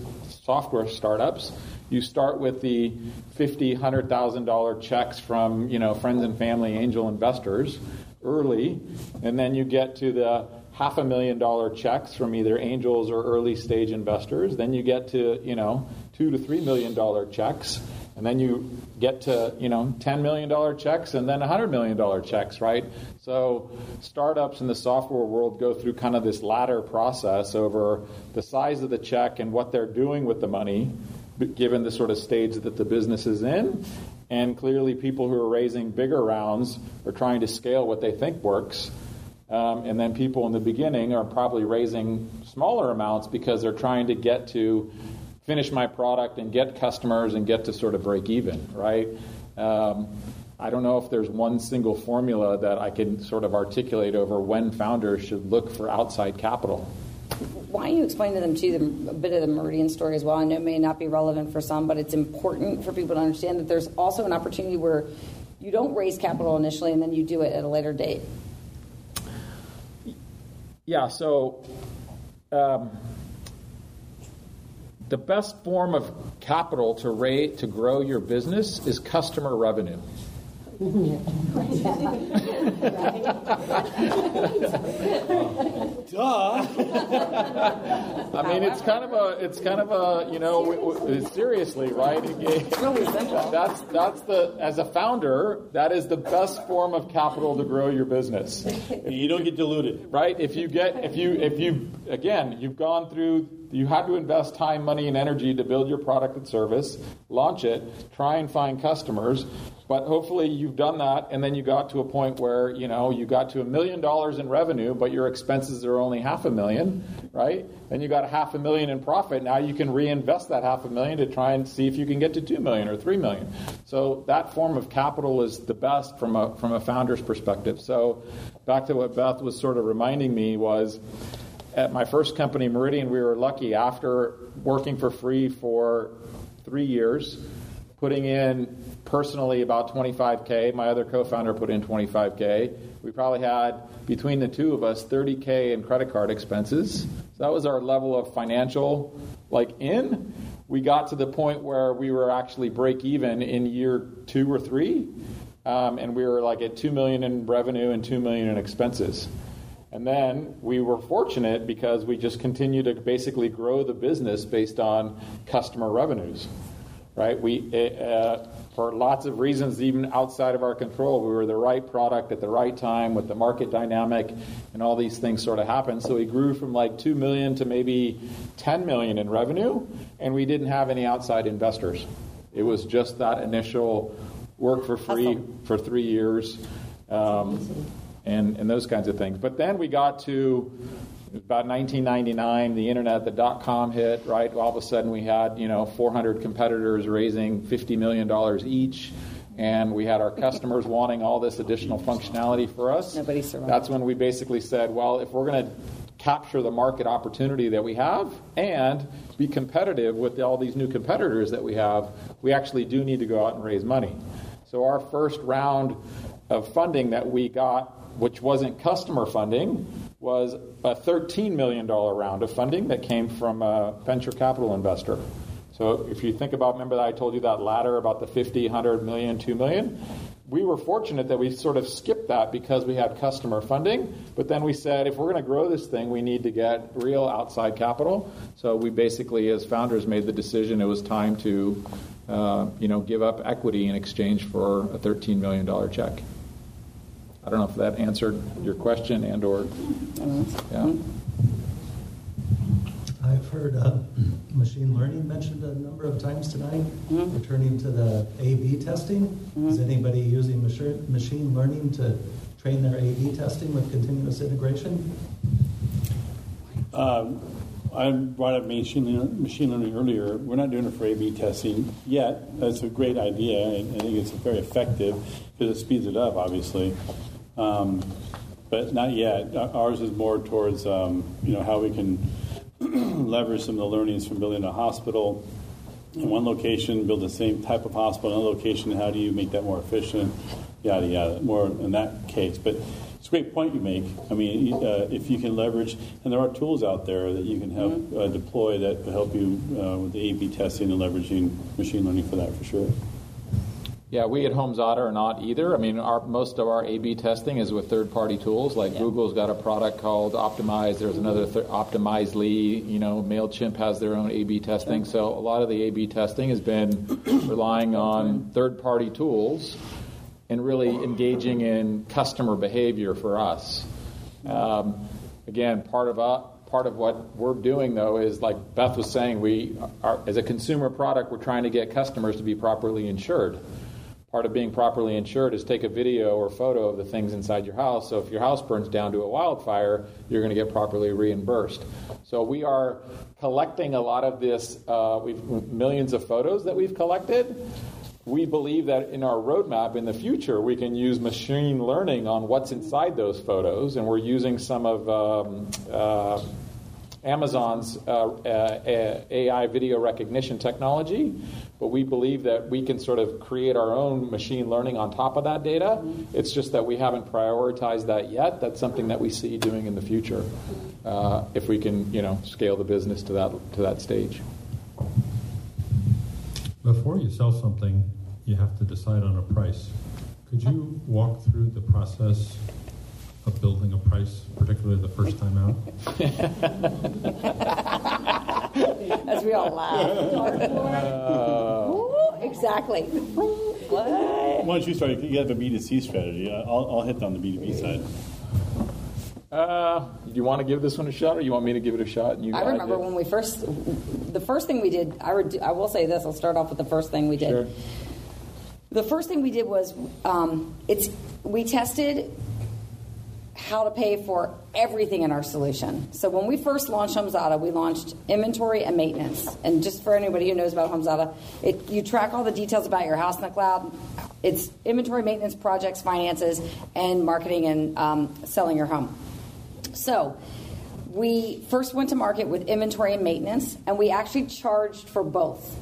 Speaker 2: software startups you start with the fifty, hundred thousand dollar checks from you know friends and family angel investors early, and then you get to the half a million dollar checks from either angels or early stage investors. Then you get to you know two to three million dollar checks, and then you get to you know ten million dollar checks, and then hundred million dollar checks, right? So startups in the software world go through kind of this ladder process over the size of the check and what they're doing with the money given the sort of stage that the business is in. And clearly, people who are raising bigger rounds are trying to scale what they think works. Um, and then people in the beginning are probably raising smaller amounts because they're trying to get to finish my product and get customers and get to sort of break even, right? Um, I don't know if there's one single formula that I can sort of articulate over when founders should look for outside capital
Speaker 4: why don't you explain to them too the, a bit of the Meridian story as well? I know it may not be relevant for some, but it's important for people to understand that there's also an opportunity where you don't raise capital initially and then you do it at a later date.
Speaker 2: Yeah, so um, the best form of capital to rate to grow your business is customer revenue. *laughs*
Speaker 3: Duh. *laughs*
Speaker 2: I mean, it's kind of a, it's kind of a, you know, w- seriously, right? That's that's the as a founder, that is the best form of capital to grow your business.
Speaker 3: You don't get diluted.
Speaker 2: right? If you get, if you, if you, again, you've gone through, you had to invest time, money, and energy to build your product and service, launch it, try and find customers, but hopefully you've done that, and then you got to a point where you know you got to a million dollars in revenue, but your expenses are only half a million, right? Then you got a half a million in profit. Now you can reinvest that half a million to try and see if you can get to two million or three million. So that form of capital is the best from a from a founder's perspective. So back to what Beth was sort of reminding me was at my first company, Meridian, we were lucky after working for free for three years, putting in personally about 25K. My other co founder put in 25K. We probably had, between the two of us, 30K in credit card expenses. So that was our level of financial, like, in. We got to the point where we were actually break even in year two or three. Um, and we were like at 2 million in revenue and 2 million in expenses. And then we were fortunate because we just continued to basically grow the business based on customer revenues, right? We, uh, for lots of reasons, even outside of our control, we were the right product at the right time with the market dynamic, and all these things sort of happened. So we grew from like two million to maybe 10 million in revenue, and we didn't have any outside investors. It was just that initial work for free for three years. Um, and, and those kinds of things. But then we got to about 1999, the internet, the dot com hit, right? All of a sudden we had, you know, 400 competitors raising $50 million each. And we had our customers *laughs* wanting all this additional functionality for us.
Speaker 4: Nobody survived.
Speaker 2: That's when we basically said, well, if we're going to capture the market opportunity that we have and be competitive with all these new competitors that we have, we actually do need to go out and raise money. So our first round of funding that we got which wasn't customer funding, was a $13 million round of funding that came from a venture capital investor. So if you think about, remember that I told you that ladder about the 50, 100 million, 2 million? We were fortunate that we sort of skipped that because we had customer funding, but then we said if we're going to grow this thing, we need to get real outside capital. So we basically, as founders, made the decision it was time to, uh, you know, give up equity in exchange for a $13 million check. I don't know if that answered your question and or yeah.
Speaker 12: I've heard uh, machine learning mentioned a number of times tonight. Returning to the A/B testing, is anybody using machine learning to train their A/B testing with continuous integration?
Speaker 3: Um, I brought up machine learning, machine learning earlier. We're not doing it for A/B testing yet. That's a great idea. I, I think it's very effective because it speeds it up, obviously. Um, but not yet. Ours is more towards um, you know how we can *clears throat* leverage some of the learnings from building a hospital in one location, build the same type of hospital in another location. How do you make that more efficient? Yada yada. More in that case, but it's a great point you make. I mean, uh, if you can leverage, and there are tools out there that you can help
Speaker 4: Mm-hmm.
Speaker 3: uh, deploy that will help you uh, with the A/B testing and leveraging machine learning for that for sure.
Speaker 2: Yeah, we at HomeZada are not either. I mean, our, most of our A/B testing is with third-party tools. Like Google's got a product called Optimize. There's another th- Optimizely. You know, Mailchimp has their own A/B testing. So a lot of the A/B testing has been *clears throat* relying on third-party tools and really engaging in customer behavior for us. Um, again, part of uh, part of what we're doing though is like Beth was saying, we are as a consumer product, we're trying to get customers to be properly insured. Part of being properly insured is take a video or photo of the things inside your house. So if your house burns down to a wildfire, you're going to get properly reimbursed. So we are collecting a lot of this. Uh, we've millions of photos that we've collected. We believe that in our roadmap in the future, we can use machine learning on what's inside those photos, and we're using some of um, uh, Amazon's uh, uh, AI video recognition technology, but we believe that we can sort of create our own machine learning on top of that data. It's just that we haven't prioritized that yet. That's something that we see doing in the future uh, if we can, you know, scale the business to that to that stage.
Speaker 13: Before you sell something, you have to decide on a price. Could you walk through the process of building a price, particularly the first time out? *laughs*
Speaker 4: As we all laugh. Ooh, exactly. What?
Speaker 3: Why don't you start? You have a B2C strategy. I'll, I'll hit on the B2B side.
Speaker 2: Uh, do you want to give this one a shot, or you want me to give it a shot? And you
Speaker 4: I remember
Speaker 2: it?
Speaker 4: when we first, the first thing we did. I, would, I will say this. I'll start off with the first thing we did.
Speaker 2: Sure.
Speaker 4: The first thing we did was um, it's we tested how to pay for everything in our solution. So when we first launched HomeZada, we launched inventory and maintenance. And just for anybody who knows about HomeZada, it, you track all the details about your house in the cloud. It's inventory, maintenance, projects, finances, and marketing and um, selling your home. So we first went to market with inventory and maintenance, and we actually charged for both.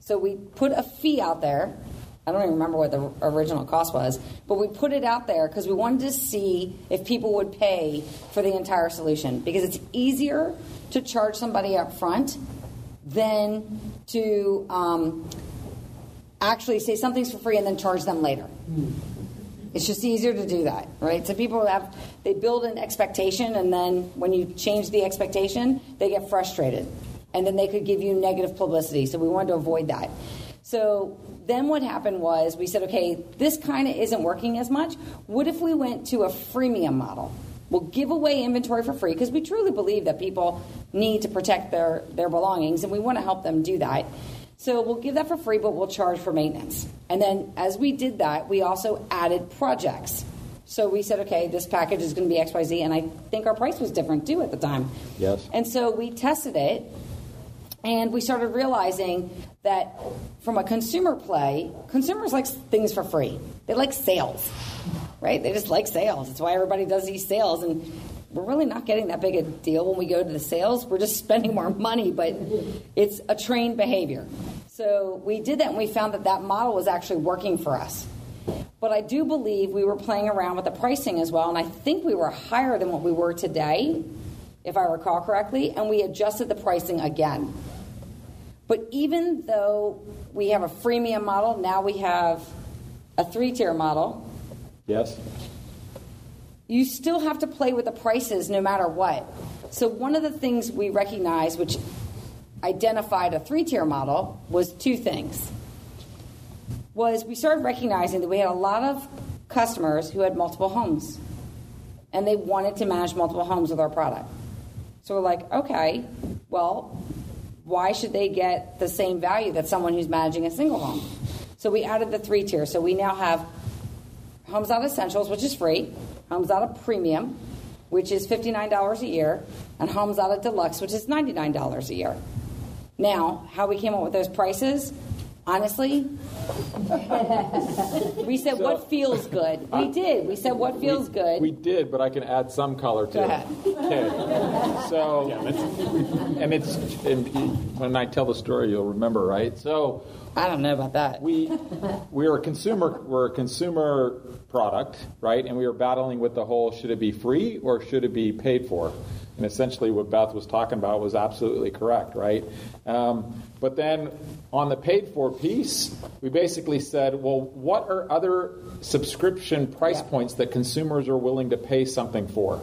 Speaker 4: So we put a fee out there. I don't even remember what the original cost was, but we put it out there because we wanted to see if people would pay for the entire solution because it's easier to charge somebody up front than to um, actually say something's for free and then charge them later. It's just easier to do that, right? So people have they build an expectation, and then when you change the expectation, they get frustrated, and then they could give you negative publicity. So we wanted to avoid that. So then what happened was we said, okay, this kind of isn't working as much. What if we went to a freemium model? We'll give away inventory for free because we truly believe that people need to protect their, their belongings, and we want to help them do that. So we'll give that for free, but we'll charge for maintenance. And then as we did that, we also added projects. So we said, okay, this package is going to be XYZ, and I think our price was different too at the time.
Speaker 2: Yes.
Speaker 4: And so we tested it, and we started realizing that from a consumer play, consumers like things for free. They like sales, right? They just like sales. That's why everybody does these sales, and we're really not getting that big a deal when we go to the sales. We're just spending more money, but it's a trained behavior. So we did that, and we found that that model was actually working for us. But I do believe we were playing around with the pricing as well, and I think we were higher than what we were today, if I recall correctly, and we adjusted the pricing again. But even though we have a freemium model, now we have a three tier model,
Speaker 2: Yes.
Speaker 4: you still have to play with the prices no matter what. So, one of the things we recognized, which identified a three tier model, was two things. Was we started recognizing that we had a lot of customers who had multiple homes and they wanted to manage multiple homes with our product. So, we're like, okay, well, why should they get the same value that someone who's managing a single home? So, we added the three tier. So, we now have HomeZada Essentials, which is free, HomeZada of Premium, which is $59 a year, and HomeZada of Deluxe, which is $99 a year. Now, how we came up with those prices, honestly, we said what feels good. We did. We said what feels good.
Speaker 2: We did, but I can add some color to
Speaker 4: Go
Speaker 2: it. Okay. So, and it's and when I tell the story, you'll remember, right? So,
Speaker 4: I don't know about that.
Speaker 2: We we're a consumer we're a consumer product, right? And we were battling with the whole should it be free or should it be paid for? And essentially, what Beth was talking about was absolutely correct, right? Um, but then on the paid for piece, we basically said, well, what are other subscription price points that consumers are willing to pay something for?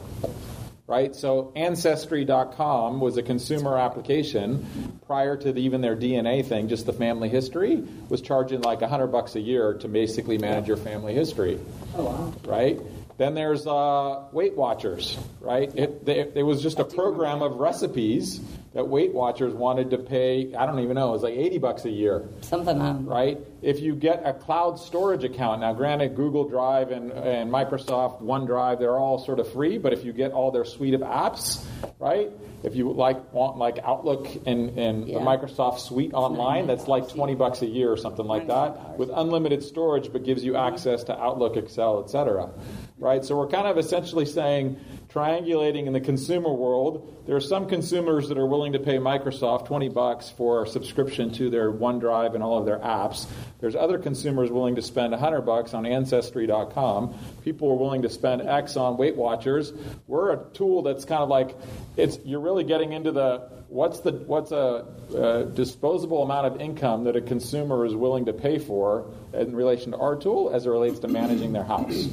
Speaker 2: right? So Ancestry.com was a consumer application prior to the, even their DNA thing, just the family history, was charging like 100 bucks a year to basically manage your family history,
Speaker 4: Oh, wow.
Speaker 2: right? Then there's uh, Weight Watchers, right? It, they, it was just a program of recipes that Weight Watchers wanted to pay, I don't even know, it was like 80 bucks a year.
Speaker 4: Something on.
Speaker 2: Right? If you get a cloud storage account, now granted, Google Drive and, and Microsoft OneDrive, they're all sort of free, but if you get all their suite of apps, right? If you like want like Outlook and, and the Microsoft Suite online, that's like 20 bucks a year or something like that with unlimited storage, but gives you access to Outlook, Excel, etc. Right? So we're kind of essentially saying triangulating in the consumer world, there are some consumers that are willing to pay Microsoft 20 bucks for a subscription to their OneDrive and all of their apps. There's other consumers willing to spend 100 bucks on Ancestry.com. People are willing to spend X on Weight Watchers. We're a tool that's kind of like it's you're really getting into the what's the what's a, a disposable amount of income that a consumer is willing to pay for in relation to our tool as it relates to managing their house.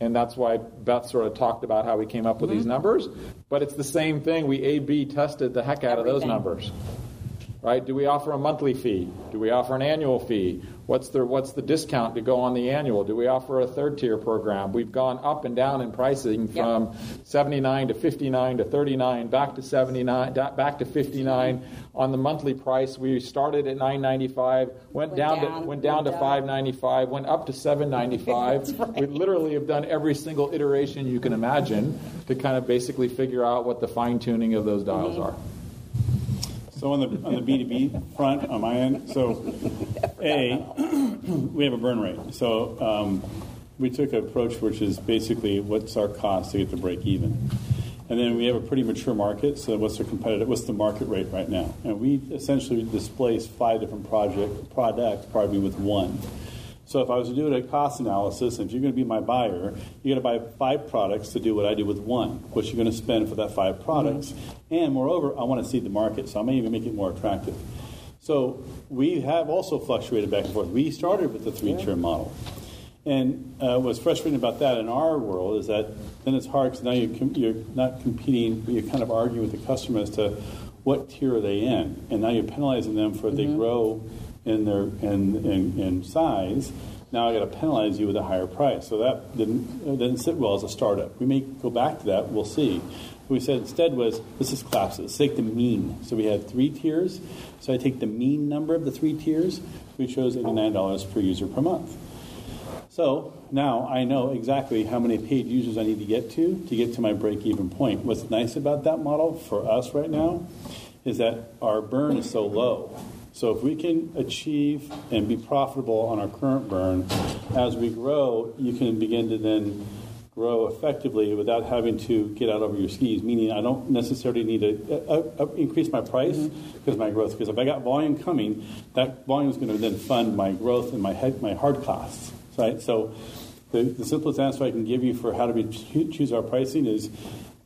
Speaker 2: And that's why Beth sort of talked about how we came up with these mm-hmm. numbers. But it's the same thing. We A B tested the heck out of those numbers. Right? Do we offer a monthly fee? Do we offer an annual fee? What's the what's the discount to go on the annual? Do we offer a third tier program? We've gone up and down in pricing from 79 to 59 to 39 back to 79 back to 59 on the monthly price. We started at 9.95, went, down,
Speaker 4: down,
Speaker 2: to went down to
Speaker 4: down.
Speaker 2: 5.95, went up to 7.95. *laughs* We literally have done every single iteration you can imagine to kind of basically figure out what the fine tuning of those dials mm-hmm. are.
Speaker 3: So on the on the B two B front on my end, so a *clears throat* we have a burn rate. So um, we took an approach which is basically what's our cost to get to break even, and then we have a pretty mature market. So what's the competitive? What's the market rate right now? And we essentially displaced five different project products, pardon me, with one. So if I was to do a cost analysis, if you're going to be my buyer, you're going to buy five products to do what I do with one. What you're going to spend for that five products, and moreover, I want to see the market, so I may even make it more attractive. So we have also fluctuated back and forth. We started with the three-tier model, and uh, what's frustrating about that in our world is that then it's hard because now you're, com- you're not competing, but you're kind of arguing with the customer as to what tier are they in, and now you're penalizing them for if they grow in their in, in, in size. Now I got to penalize you with a higher price. So that didn't didn't sit well as a startup. We may go back to that. We'll see. What we said instead was let's just collapse it. Let's take the mean. So we had three tiers. So I take the mean number of the three tiers. We chose eighty nine dollars per user per month. So now I know exactly how many paid users I need to get to to get to my break even point. What's nice about that model for us right now is that our burn is so low. So if we can achieve and be profitable on our current burn, as we grow, you can begin to then grow effectively without having to get out over your skis. Meaning, I don't necessarily need to uh, uh, increase my price because of my growth. Because if I got volume coming, that volume is going to then fund my growth and my head, my hard costs. Right. So the, the simplest answer I can give you for how do we choose our pricing is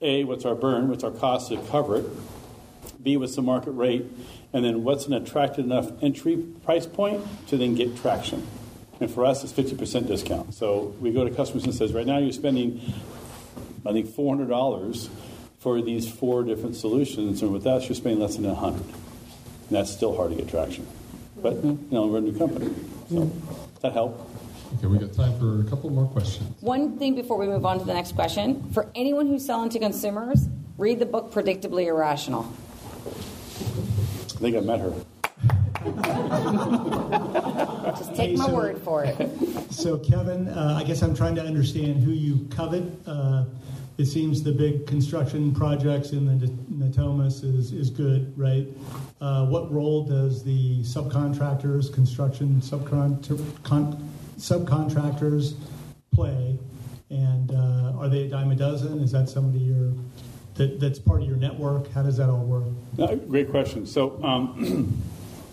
Speaker 3: a what's our burn, what's our cost to cover it. B, what's the market rate? And then what's an attractive enough entry price point to then get traction? And for us, it's 50% discount. So we go to customers and says, right now you're spending, I think, $400 for these four different solutions. And with us, you're spending less than 100 And that's still hard to get traction. But, you know, we're a new company. So that help?
Speaker 5: Okay, we got time for a couple more questions.
Speaker 4: One thing before we move on to the next question for anyone who's selling to consumers, read the book Predictably Irrational.
Speaker 3: I think I met her.
Speaker 4: Just take
Speaker 14: Hey,
Speaker 4: my
Speaker 14: so-
Speaker 4: word for it.
Speaker 14: So, Kevin, uh, I guess I'm trying to understand who you covet. Uh, it seems the big construction projects in the Natomas is, is good, right? Uh, what role does the subcontractors, construction subcon- con- subcontractors play? And uh, are they a dime a dozen? Is that somebody you're, that, that's part of your network? How does that all work?
Speaker 3: No, great question. So, um,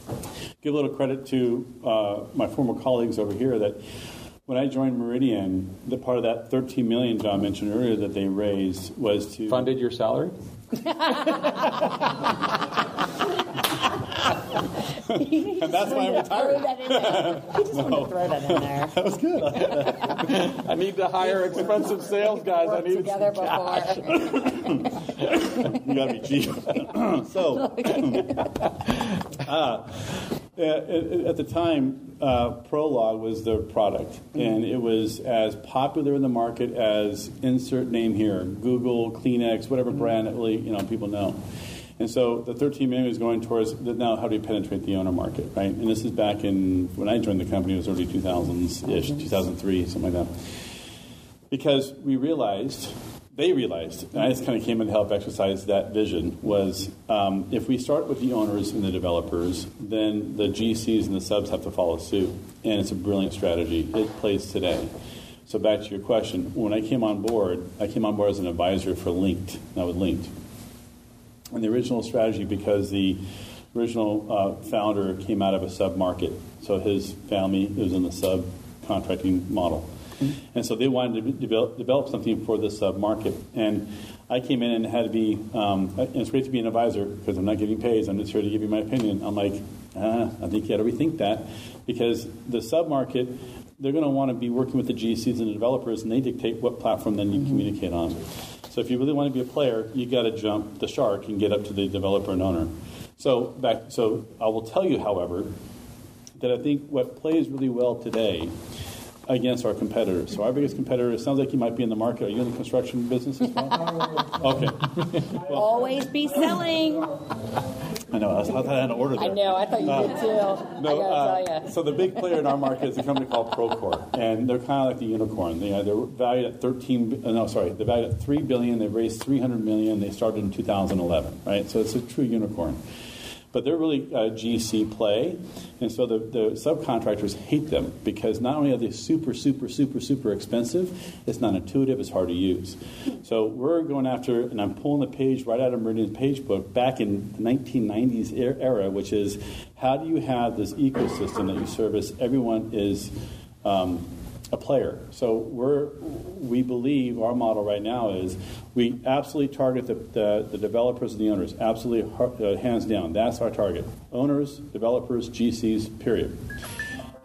Speaker 3: *clears throat* give a little credit to uh, my former colleagues over here that when I joined Meridian, the part of that 13 million John mentioned earlier that they raised was to
Speaker 2: funded your salary. *laughs* *laughs*
Speaker 3: and that's why I'm retired.
Speaker 4: He just wanted to *laughs* throw that in there. *laughs*
Speaker 3: That was good.
Speaker 2: I need to hire expensive sales guys. I
Speaker 4: Worked
Speaker 2: need
Speaker 4: together
Speaker 2: some cash.
Speaker 3: you gotta be cheap. *clears throat* so, uh, at, at the time, uh, Prolog was the product, and it was as popular in the market as insert name here, Google, Kleenex, whatever brand that really you know people know. And so the 13 million is going towards now how do you penetrate the owner market, right? And this is back in when I joined the company, it was early 2000s ish, 2003, something like that. Because we realized, they realized, and I just kind of came in to help exercise that vision, was um, if we start with the owners and the developers, then the GCs and the subs have to follow suit. And it's a brilliant strategy. It plays today. So back to your question, when I came on board, I came on board as an advisor for Linked, now with Linked. And the original strategy, because the original uh, founder came out of a sub market, so his family was in the sub contracting model. And so they wanted to develop, develop something for the sub market. And I came in and had to be, um, and it's great to be an advisor because I'm not getting paid, I'm just here to give you my opinion. I'm like, uh, I think you got to rethink that because the sub market, they're going to want to be working with the GCs and the developers, and they dictate what platform then you communicate on. So if you really want to be a player, you got to jump the shark and get up to the developer and owner. So back, so I will tell you, however, that I think what plays really well today against our competitors. So our biggest competitor, it sounds like you might be in the market. Are you in the construction business as well? *laughs* okay.
Speaker 4: Always be selling.
Speaker 3: I know. I thought I had an order there.
Speaker 4: I know. I thought you
Speaker 3: Uh,
Speaker 4: did too.
Speaker 3: No, uh, so the big player in our market is a company called Procore, and they're kind of like the unicorn. They, uh, they're valued at 13. uh, No, sorry, they're valued at 3 billion. They raised 300 million. They started in 2011, right? So it's a true unicorn. But they're really a GC play, and so the, the subcontractors hate them because not only are they super, super, super, super expensive, it's not intuitive, it's hard to use. So we're going after, and I'm pulling the page right out of Meridian's page book back in the 1990s er- era, which is how do you have this ecosystem that you service? Everyone is um, a player. So we're we believe our model right now is we absolutely target the, the, the developers and the owners, absolutely uh, hands down. That's our target. Owners, developers, GCs, period.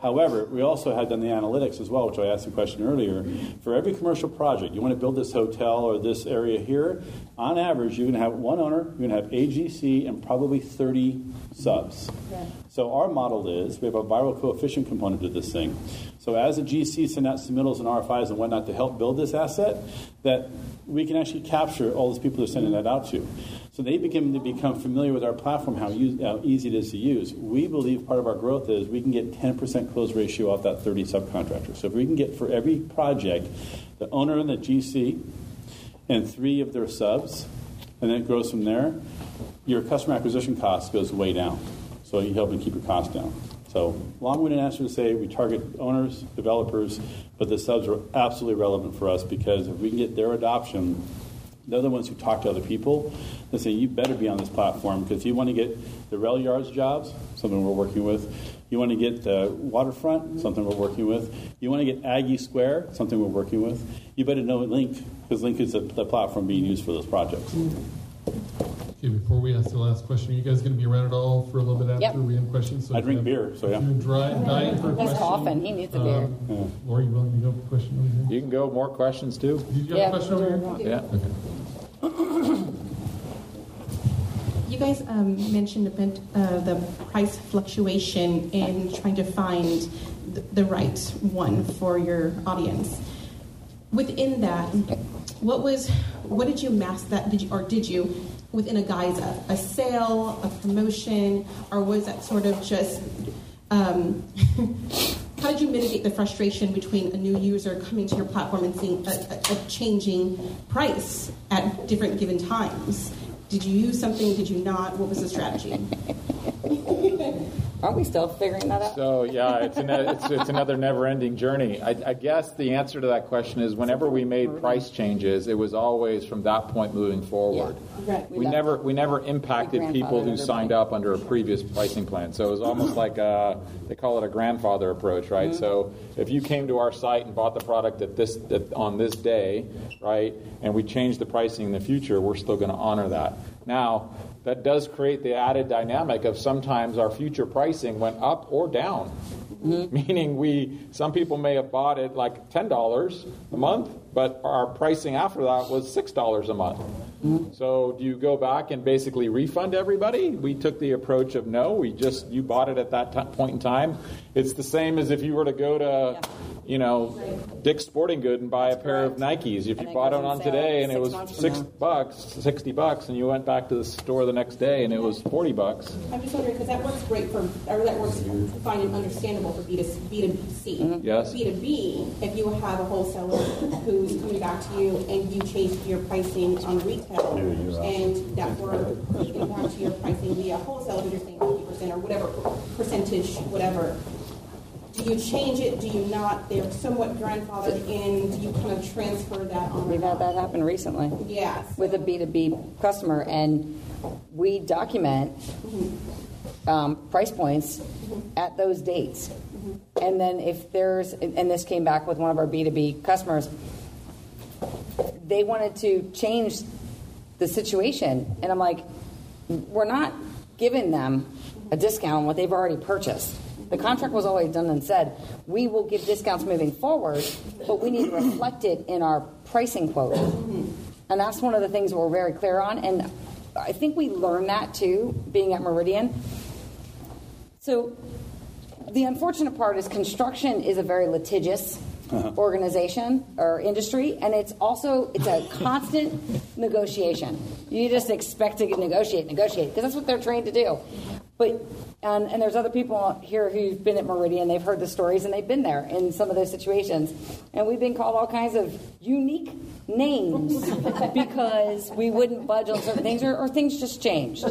Speaker 3: However, we also have done the analytics as well, which I asked the question earlier. For every commercial project, you want to build this hotel or this area here, on average, you're going to have one owner, you're going to have a GC, and probably 30 subs. So our model is we have a viral coefficient component to this thing. So as a GC send out submittals and RFIs and whatnot to help build this asset, that we can actually capture all those people they're sending that out to. So they begin to become familiar with our platform, how, use, how easy it is to use. We believe part of our growth is we can get 10% close ratio off that 30 subcontractors. So if we can get for every project, the owner and the GC and three of their subs, and then it grows from there, your customer acquisition cost goes way down. So you help them keep your costs down. So long-winded answer to say we target owners, developers, but the subs are absolutely relevant for us because if we can get their adoption, they're the ones who talk to other people. They say you better be on this platform because you want to get the rail yards jobs, something we're working with. You want to get the waterfront, something we're working with. You want to get Aggie Square, something we're working with. You better know Link because Link is the, the platform being used for those projects.
Speaker 5: Okay, before we ask the last question, are you guys going to be around at all for a little bit after
Speaker 4: Yep.
Speaker 5: we have questions?
Speaker 3: I drink
Speaker 5: you
Speaker 3: beer, so yeah.
Speaker 5: You're dry, dying for a
Speaker 4: He's
Speaker 5: question.
Speaker 4: coughing. He needs a beer.
Speaker 5: Um, Laura, you willing to go for a question over
Speaker 2: You can go more questions too.
Speaker 5: here? You got
Speaker 4: Yeah.
Speaker 5: a question over here?
Speaker 2: Yeah.
Speaker 5: Okay.
Speaker 15: You guys um, mentioned a bit uh, the price fluctuation in trying to find th- the right one for your audience. Within that, what was what did you mask that? Did you or did you within a guise of a sale, a promotion, or was that sort of just? Um, *laughs* how did you mitigate the frustration between a new user coming to your platform and seeing a, a, a changing price at different given times? Did you use something? Did you not? What was the strategy? *laughs*
Speaker 4: Aren't we still figuring that out?
Speaker 2: So yeah, it's, an, it's, it's another never-ending journey. I, I guess the answer to that question is whenever we made price changes, it was always from that point moving forward.
Speaker 4: Right.
Speaker 2: We never we never impacted people who signed up under a previous pricing plan. So it was almost *laughs* like a, they call it a grandfather approach, right?
Speaker 4: Mm-hmm.
Speaker 2: So if you came to our site and bought the product at this at, on this day, right, and we changed the pricing in the future, we're still going to honor that. Now that does create the added dynamic of sometimes our future pricing went up or down. Mm-hmm. Meaning we some people may have bought it like ten dollars a month, but our pricing after that was six dollars a month. So do you go back and basically refund everybody? We took the approach of no, we just you bought it at that ti point in time. It's the same as if you were to go to, you know, Dick's Sporting Good and buy a pair of Nikes. If you
Speaker 4: And it
Speaker 2: bought
Speaker 4: goes
Speaker 2: it
Speaker 4: on
Speaker 2: on
Speaker 4: sale
Speaker 2: today and it was
Speaker 4: months from
Speaker 2: six
Speaker 4: now.
Speaker 2: bucks, sixty bucks, and you went back to the store the next day and it was forty bucks.
Speaker 15: I'm just wondering because that works great for, or that works fine and understandable for B to B to C.
Speaker 4: Mm-hmm.
Speaker 2: Yes.
Speaker 15: B to B, if you have a wholesaler who's coming back to you and you change your pricing on retail, and that were impact your pricing via wholesale, but you're saying fifty percent or whatever percentage, whatever. Do you change it? Do you not? They're somewhat grandfathered in. Do you kind of transfer that on?
Speaker 4: We've had that happen recently.
Speaker 15: Yeah.
Speaker 4: With a B2B customer, and we document mm-hmm. um, price points mm-hmm. at those dates. Mm-hmm. And then if there's, and this came back with one of our B2B customers, they wanted to change the situation. And I'm like, we're not giving them a discount on what they've already purchased. The contract was always done and said, we will give discounts moving forward, but we need to reflect it in our pricing quote. And that's one of the things we're very clear on. And I think we learned that too, being at Meridian. So the unfortunate part is construction is a very litigious Uh-huh. organization or industry and it's also it's a constant negotiation. You just expect to negotiate negotiate because that's what they're trained to do. But and, and there's other people here who've been at meridian they've heard the stories and they've been there in some of those situations. And we've been called all kinds of unique names *laughs* because we wouldn't budge on certain things or, or things just changed.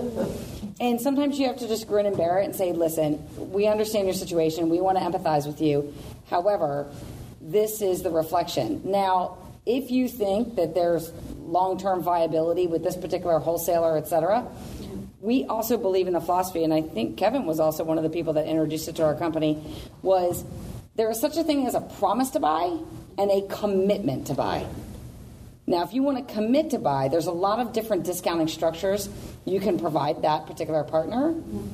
Speaker 4: And sometimes you have to just grin and bear it and say listen we understand your situation we want to empathize with you. However this is the reflection. Now, if you think that there's long-term viability with this particular wholesaler, et cetera, we also believe in the philosophy, and I think Kevin was also one of the people that introduced it to our company, was there is such a thing as a promise to buy and a commitment to buy. Now, if you want to commit to buy, there's a lot of different discounting structures you can provide that particular partner. Mm-hmm.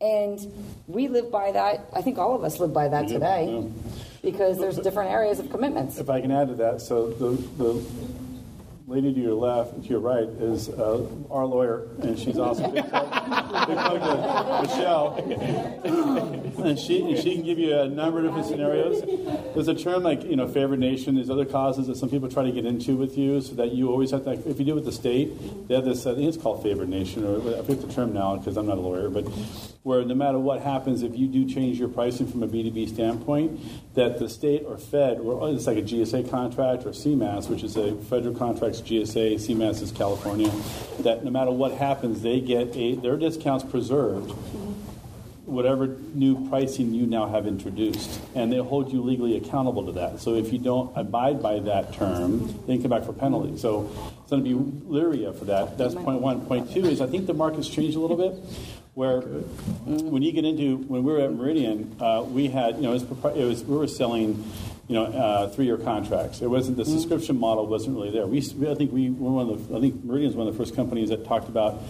Speaker 4: And we live by that. I think all of us live by that mm-hmm. today because there's different areas of commitments.
Speaker 3: If I can add to that, so the, the lady to your left, to your right, is uh, our lawyer, and she's also big to Michelle, and she and she can give you a number of different scenarios. There's a term like you know favored nation. There's other causes that some people try to get into with you, so that you always have to. If you do it with the state, they have this. I think it's called favored nation, or I forget the term now because I'm not a lawyer, but where no matter what happens, if you do change your pricing from a B2B standpoint, that the state or Fed, or it's like a GSA contract or CMAS, which is a federal GSA, CMAS is California, that no matter what happens, they get a, their discounts preserved, whatever new pricing you now have introduced, and they hold you legally accountable to that. So if you don't abide by that term, they can come back for penalty. So it's going to be leery of for that. That's point one. Point two is I think the market's changed a little bit where when you get into when we were at Meridian, uh, we had you know it was, it was, we were selling you know uh, three year contracts. It wasn't the subscription model wasn't really there. We I think we were one of the I think Meridian is one of the first companies that talked about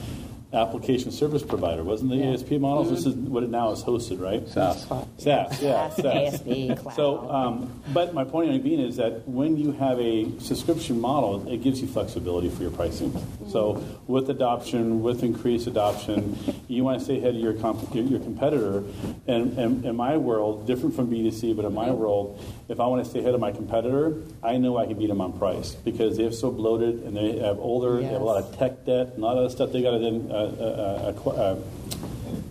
Speaker 3: application service provider, wasn't the ASP model?
Speaker 2: Mm-hmm.
Speaker 3: This is what it now is hosted, right?
Speaker 2: SaaS.
Speaker 3: SaaS, yeah,
Speaker 4: SaaS,
Speaker 3: SaaS.
Speaker 4: ASP, cloud.
Speaker 3: So, um, but my point on being is that when you have a subscription model, it gives you flexibility for your pricing. So, with adoption, with increased adoption, you want to stay ahead of your comp- your, your competitor. And, and in my world, different from B2C, but in my world, if I want to stay ahead of my competitor, I know I can beat them on price because they're so bloated and they have older, they have a lot of tech debt, and a lot of stuff they got to then uh, uh, uh,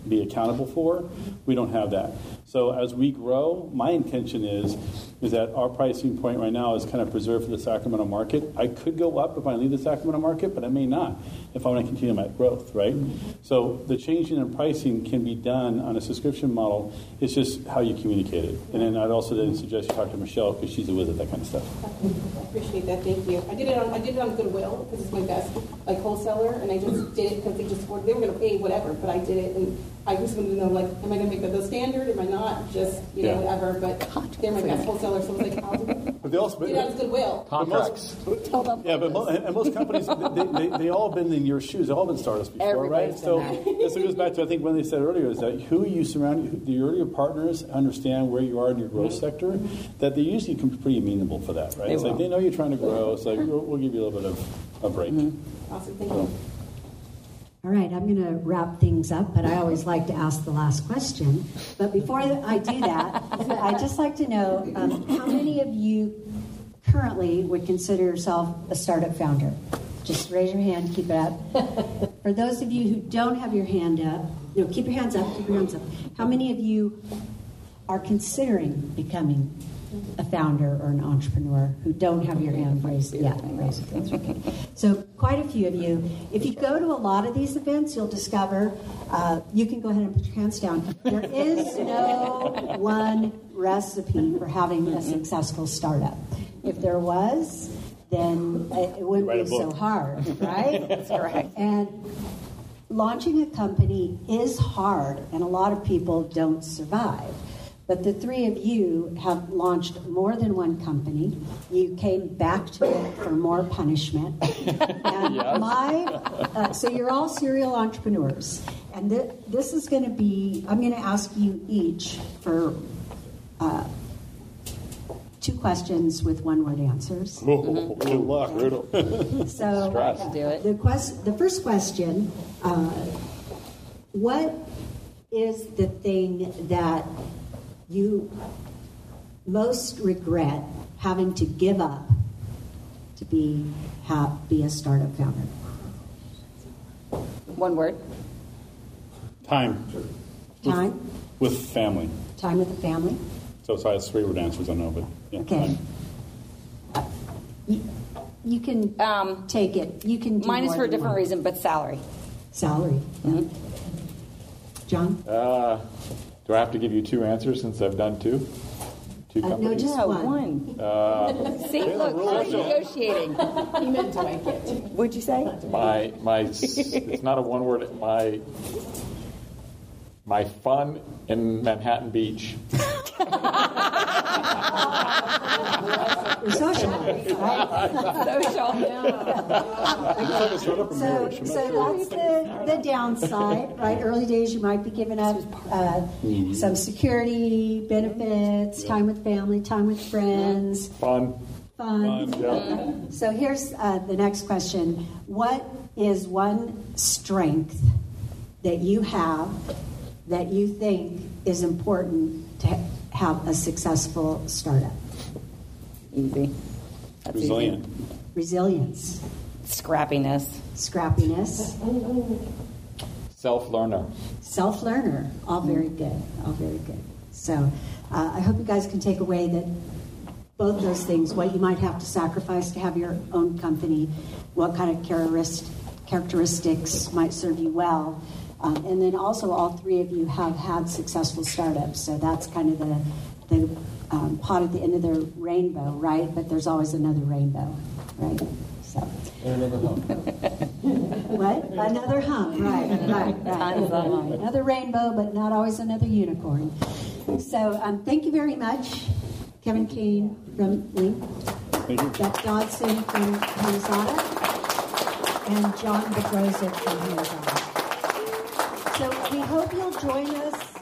Speaker 3: be accountable for. We don't have that. So as we grow, my intention is is that our pricing point right now is kind of preserved for the Sacramento market. I could go up if I leave the Sacramento market, but I may not if I want to continue my growth, right? So the changing in pricing can be done on a subscription model. It's just how you communicate it. And then I'd also then suggest you talk to Michelle because she's a wizard that kind of stuff.
Speaker 15: I appreciate that. Thank you. I did it on I did it on Goodwill because it's my best like wholesaler, and I just did it because they just they were going to pay whatever, but I did it, and I just wanted to know like, am I going to make that the standard? Am I not? Not just you know
Speaker 3: Yeah.
Speaker 15: whatever. But they're my best wholesaler, so I was like, I'll do it.
Speaker 3: But they also,
Speaker 15: Did it on Goodwill.
Speaker 3: Contracts. Yeah, but mo- and most companies, they, they, they all been in your shoes. They've all been startups before,
Speaker 4: Everybody's
Speaker 3: right? So
Speaker 4: been
Speaker 3: this goes back to I think when they said earlier is that who you surround, your your partners understand where you are in your growth mm-hmm. sector. That they usually can be pretty amenable for that, right?
Speaker 4: They
Speaker 3: it's like they know you're trying to grow. It's like we'll, we'll give you a little bit of a break. Mm-hmm.
Speaker 15: Awesome. Thank
Speaker 3: So,
Speaker 15: you.
Speaker 7: All right, I'm going to wrap things up, but I always like to ask the last question. But before I do that, *laughs* I'd just like to know um, how many of you currently would consider yourself a startup founder? Just raise your hand, keep it up. *laughs* For those of you who don't have your hand up, no, keep your hands up, keep your hands up. How many of you are considering becoming a founder or an entrepreneur who don't have your hand raised yet. That's okay. So, quite a few of you. If you go to a lot of these events, you'll discover uh, you can go ahead and put your hands down. There is no one recipe for having a successful startup. If there was, then it, it wouldn't be so hard, right? *laughs*
Speaker 4: That's correct.
Speaker 7: And launching a company is hard, and a lot of people don't survive. But the three of you have launched more than one company. You came back to it for more punishment. *laughs* And
Speaker 2: Yes.
Speaker 7: my, uh, so you're all serial entrepreneurs. And th- this is going to be, I'm going to ask you each for uh, two questions with one word answers.
Speaker 3: Oh, *laughs* good luck, Rudolph.
Speaker 7: So *laughs*
Speaker 3: Stress.
Speaker 4: Do it.
Speaker 7: the quest, the first question, uh, what is the thing that you most regret having to give up to be have, be a startup founder?
Speaker 4: One word.
Speaker 3: Time
Speaker 7: Time,
Speaker 3: with family.
Speaker 7: time with the family.
Speaker 3: So sorry, it's three word answers, I know, but yeah.
Speaker 7: Okay.
Speaker 3: time.
Speaker 7: You, you can
Speaker 4: Um,
Speaker 7: take it. You can. Do
Speaker 4: Mine is for a different
Speaker 7: one.
Speaker 4: reason, but salary.
Speaker 7: Salary. yeah. John.
Speaker 2: Uh, do I have to give you two answers since I've done two? Two
Speaker 7: Uh, no,
Speaker 2: companies?
Speaker 7: just
Speaker 4: No,
Speaker 7: one.
Speaker 4: one.
Speaker 2: Uh, *laughs*
Speaker 4: See, look, we're negotiating. *laughs*
Speaker 10: He meant to make it.
Speaker 4: What'd you say?
Speaker 2: my my it's not a one word my my fun in Manhattan Beach. *laughs*
Speaker 7: Social, right?
Speaker 4: Social.
Speaker 7: So, so that's the, the downside, right? Early days, you might be giving up uh, some security, benefits, time with family, time with friends,
Speaker 2: Fun.
Speaker 7: fun.
Speaker 2: Fun, yeah.
Speaker 7: So here's uh, the next question What is one strength that you have that you think is important to have a successful startup?
Speaker 4: Easy. That's
Speaker 3: Resilient.
Speaker 7: Resilience,
Speaker 4: Easy. Scrappiness.
Speaker 7: scrappiness,
Speaker 2: Self learner.
Speaker 7: self learner. All very good. All very good. So uh, I hope you guys can take away that both those things, what you might have to sacrifice to have your own company, what kind of characteristics might serve you well. Um, and then also, all three of you have had successful startups. So that's kind of the, the um, pot at the end of the rainbow, right? But there's always another rainbow, right? So. Another hump. *laughs* what? Another hump, right, right, right.
Speaker 4: Tons of them.
Speaker 7: Another rainbow, but not always another unicorn. So, um, thank you very much, Kevin Kane from Link,
Speaker 3: Thank you.
Speaker 7: Beth Dodson from HomeZada, and John Bodrozic from HomeZada. So we hope you'll join us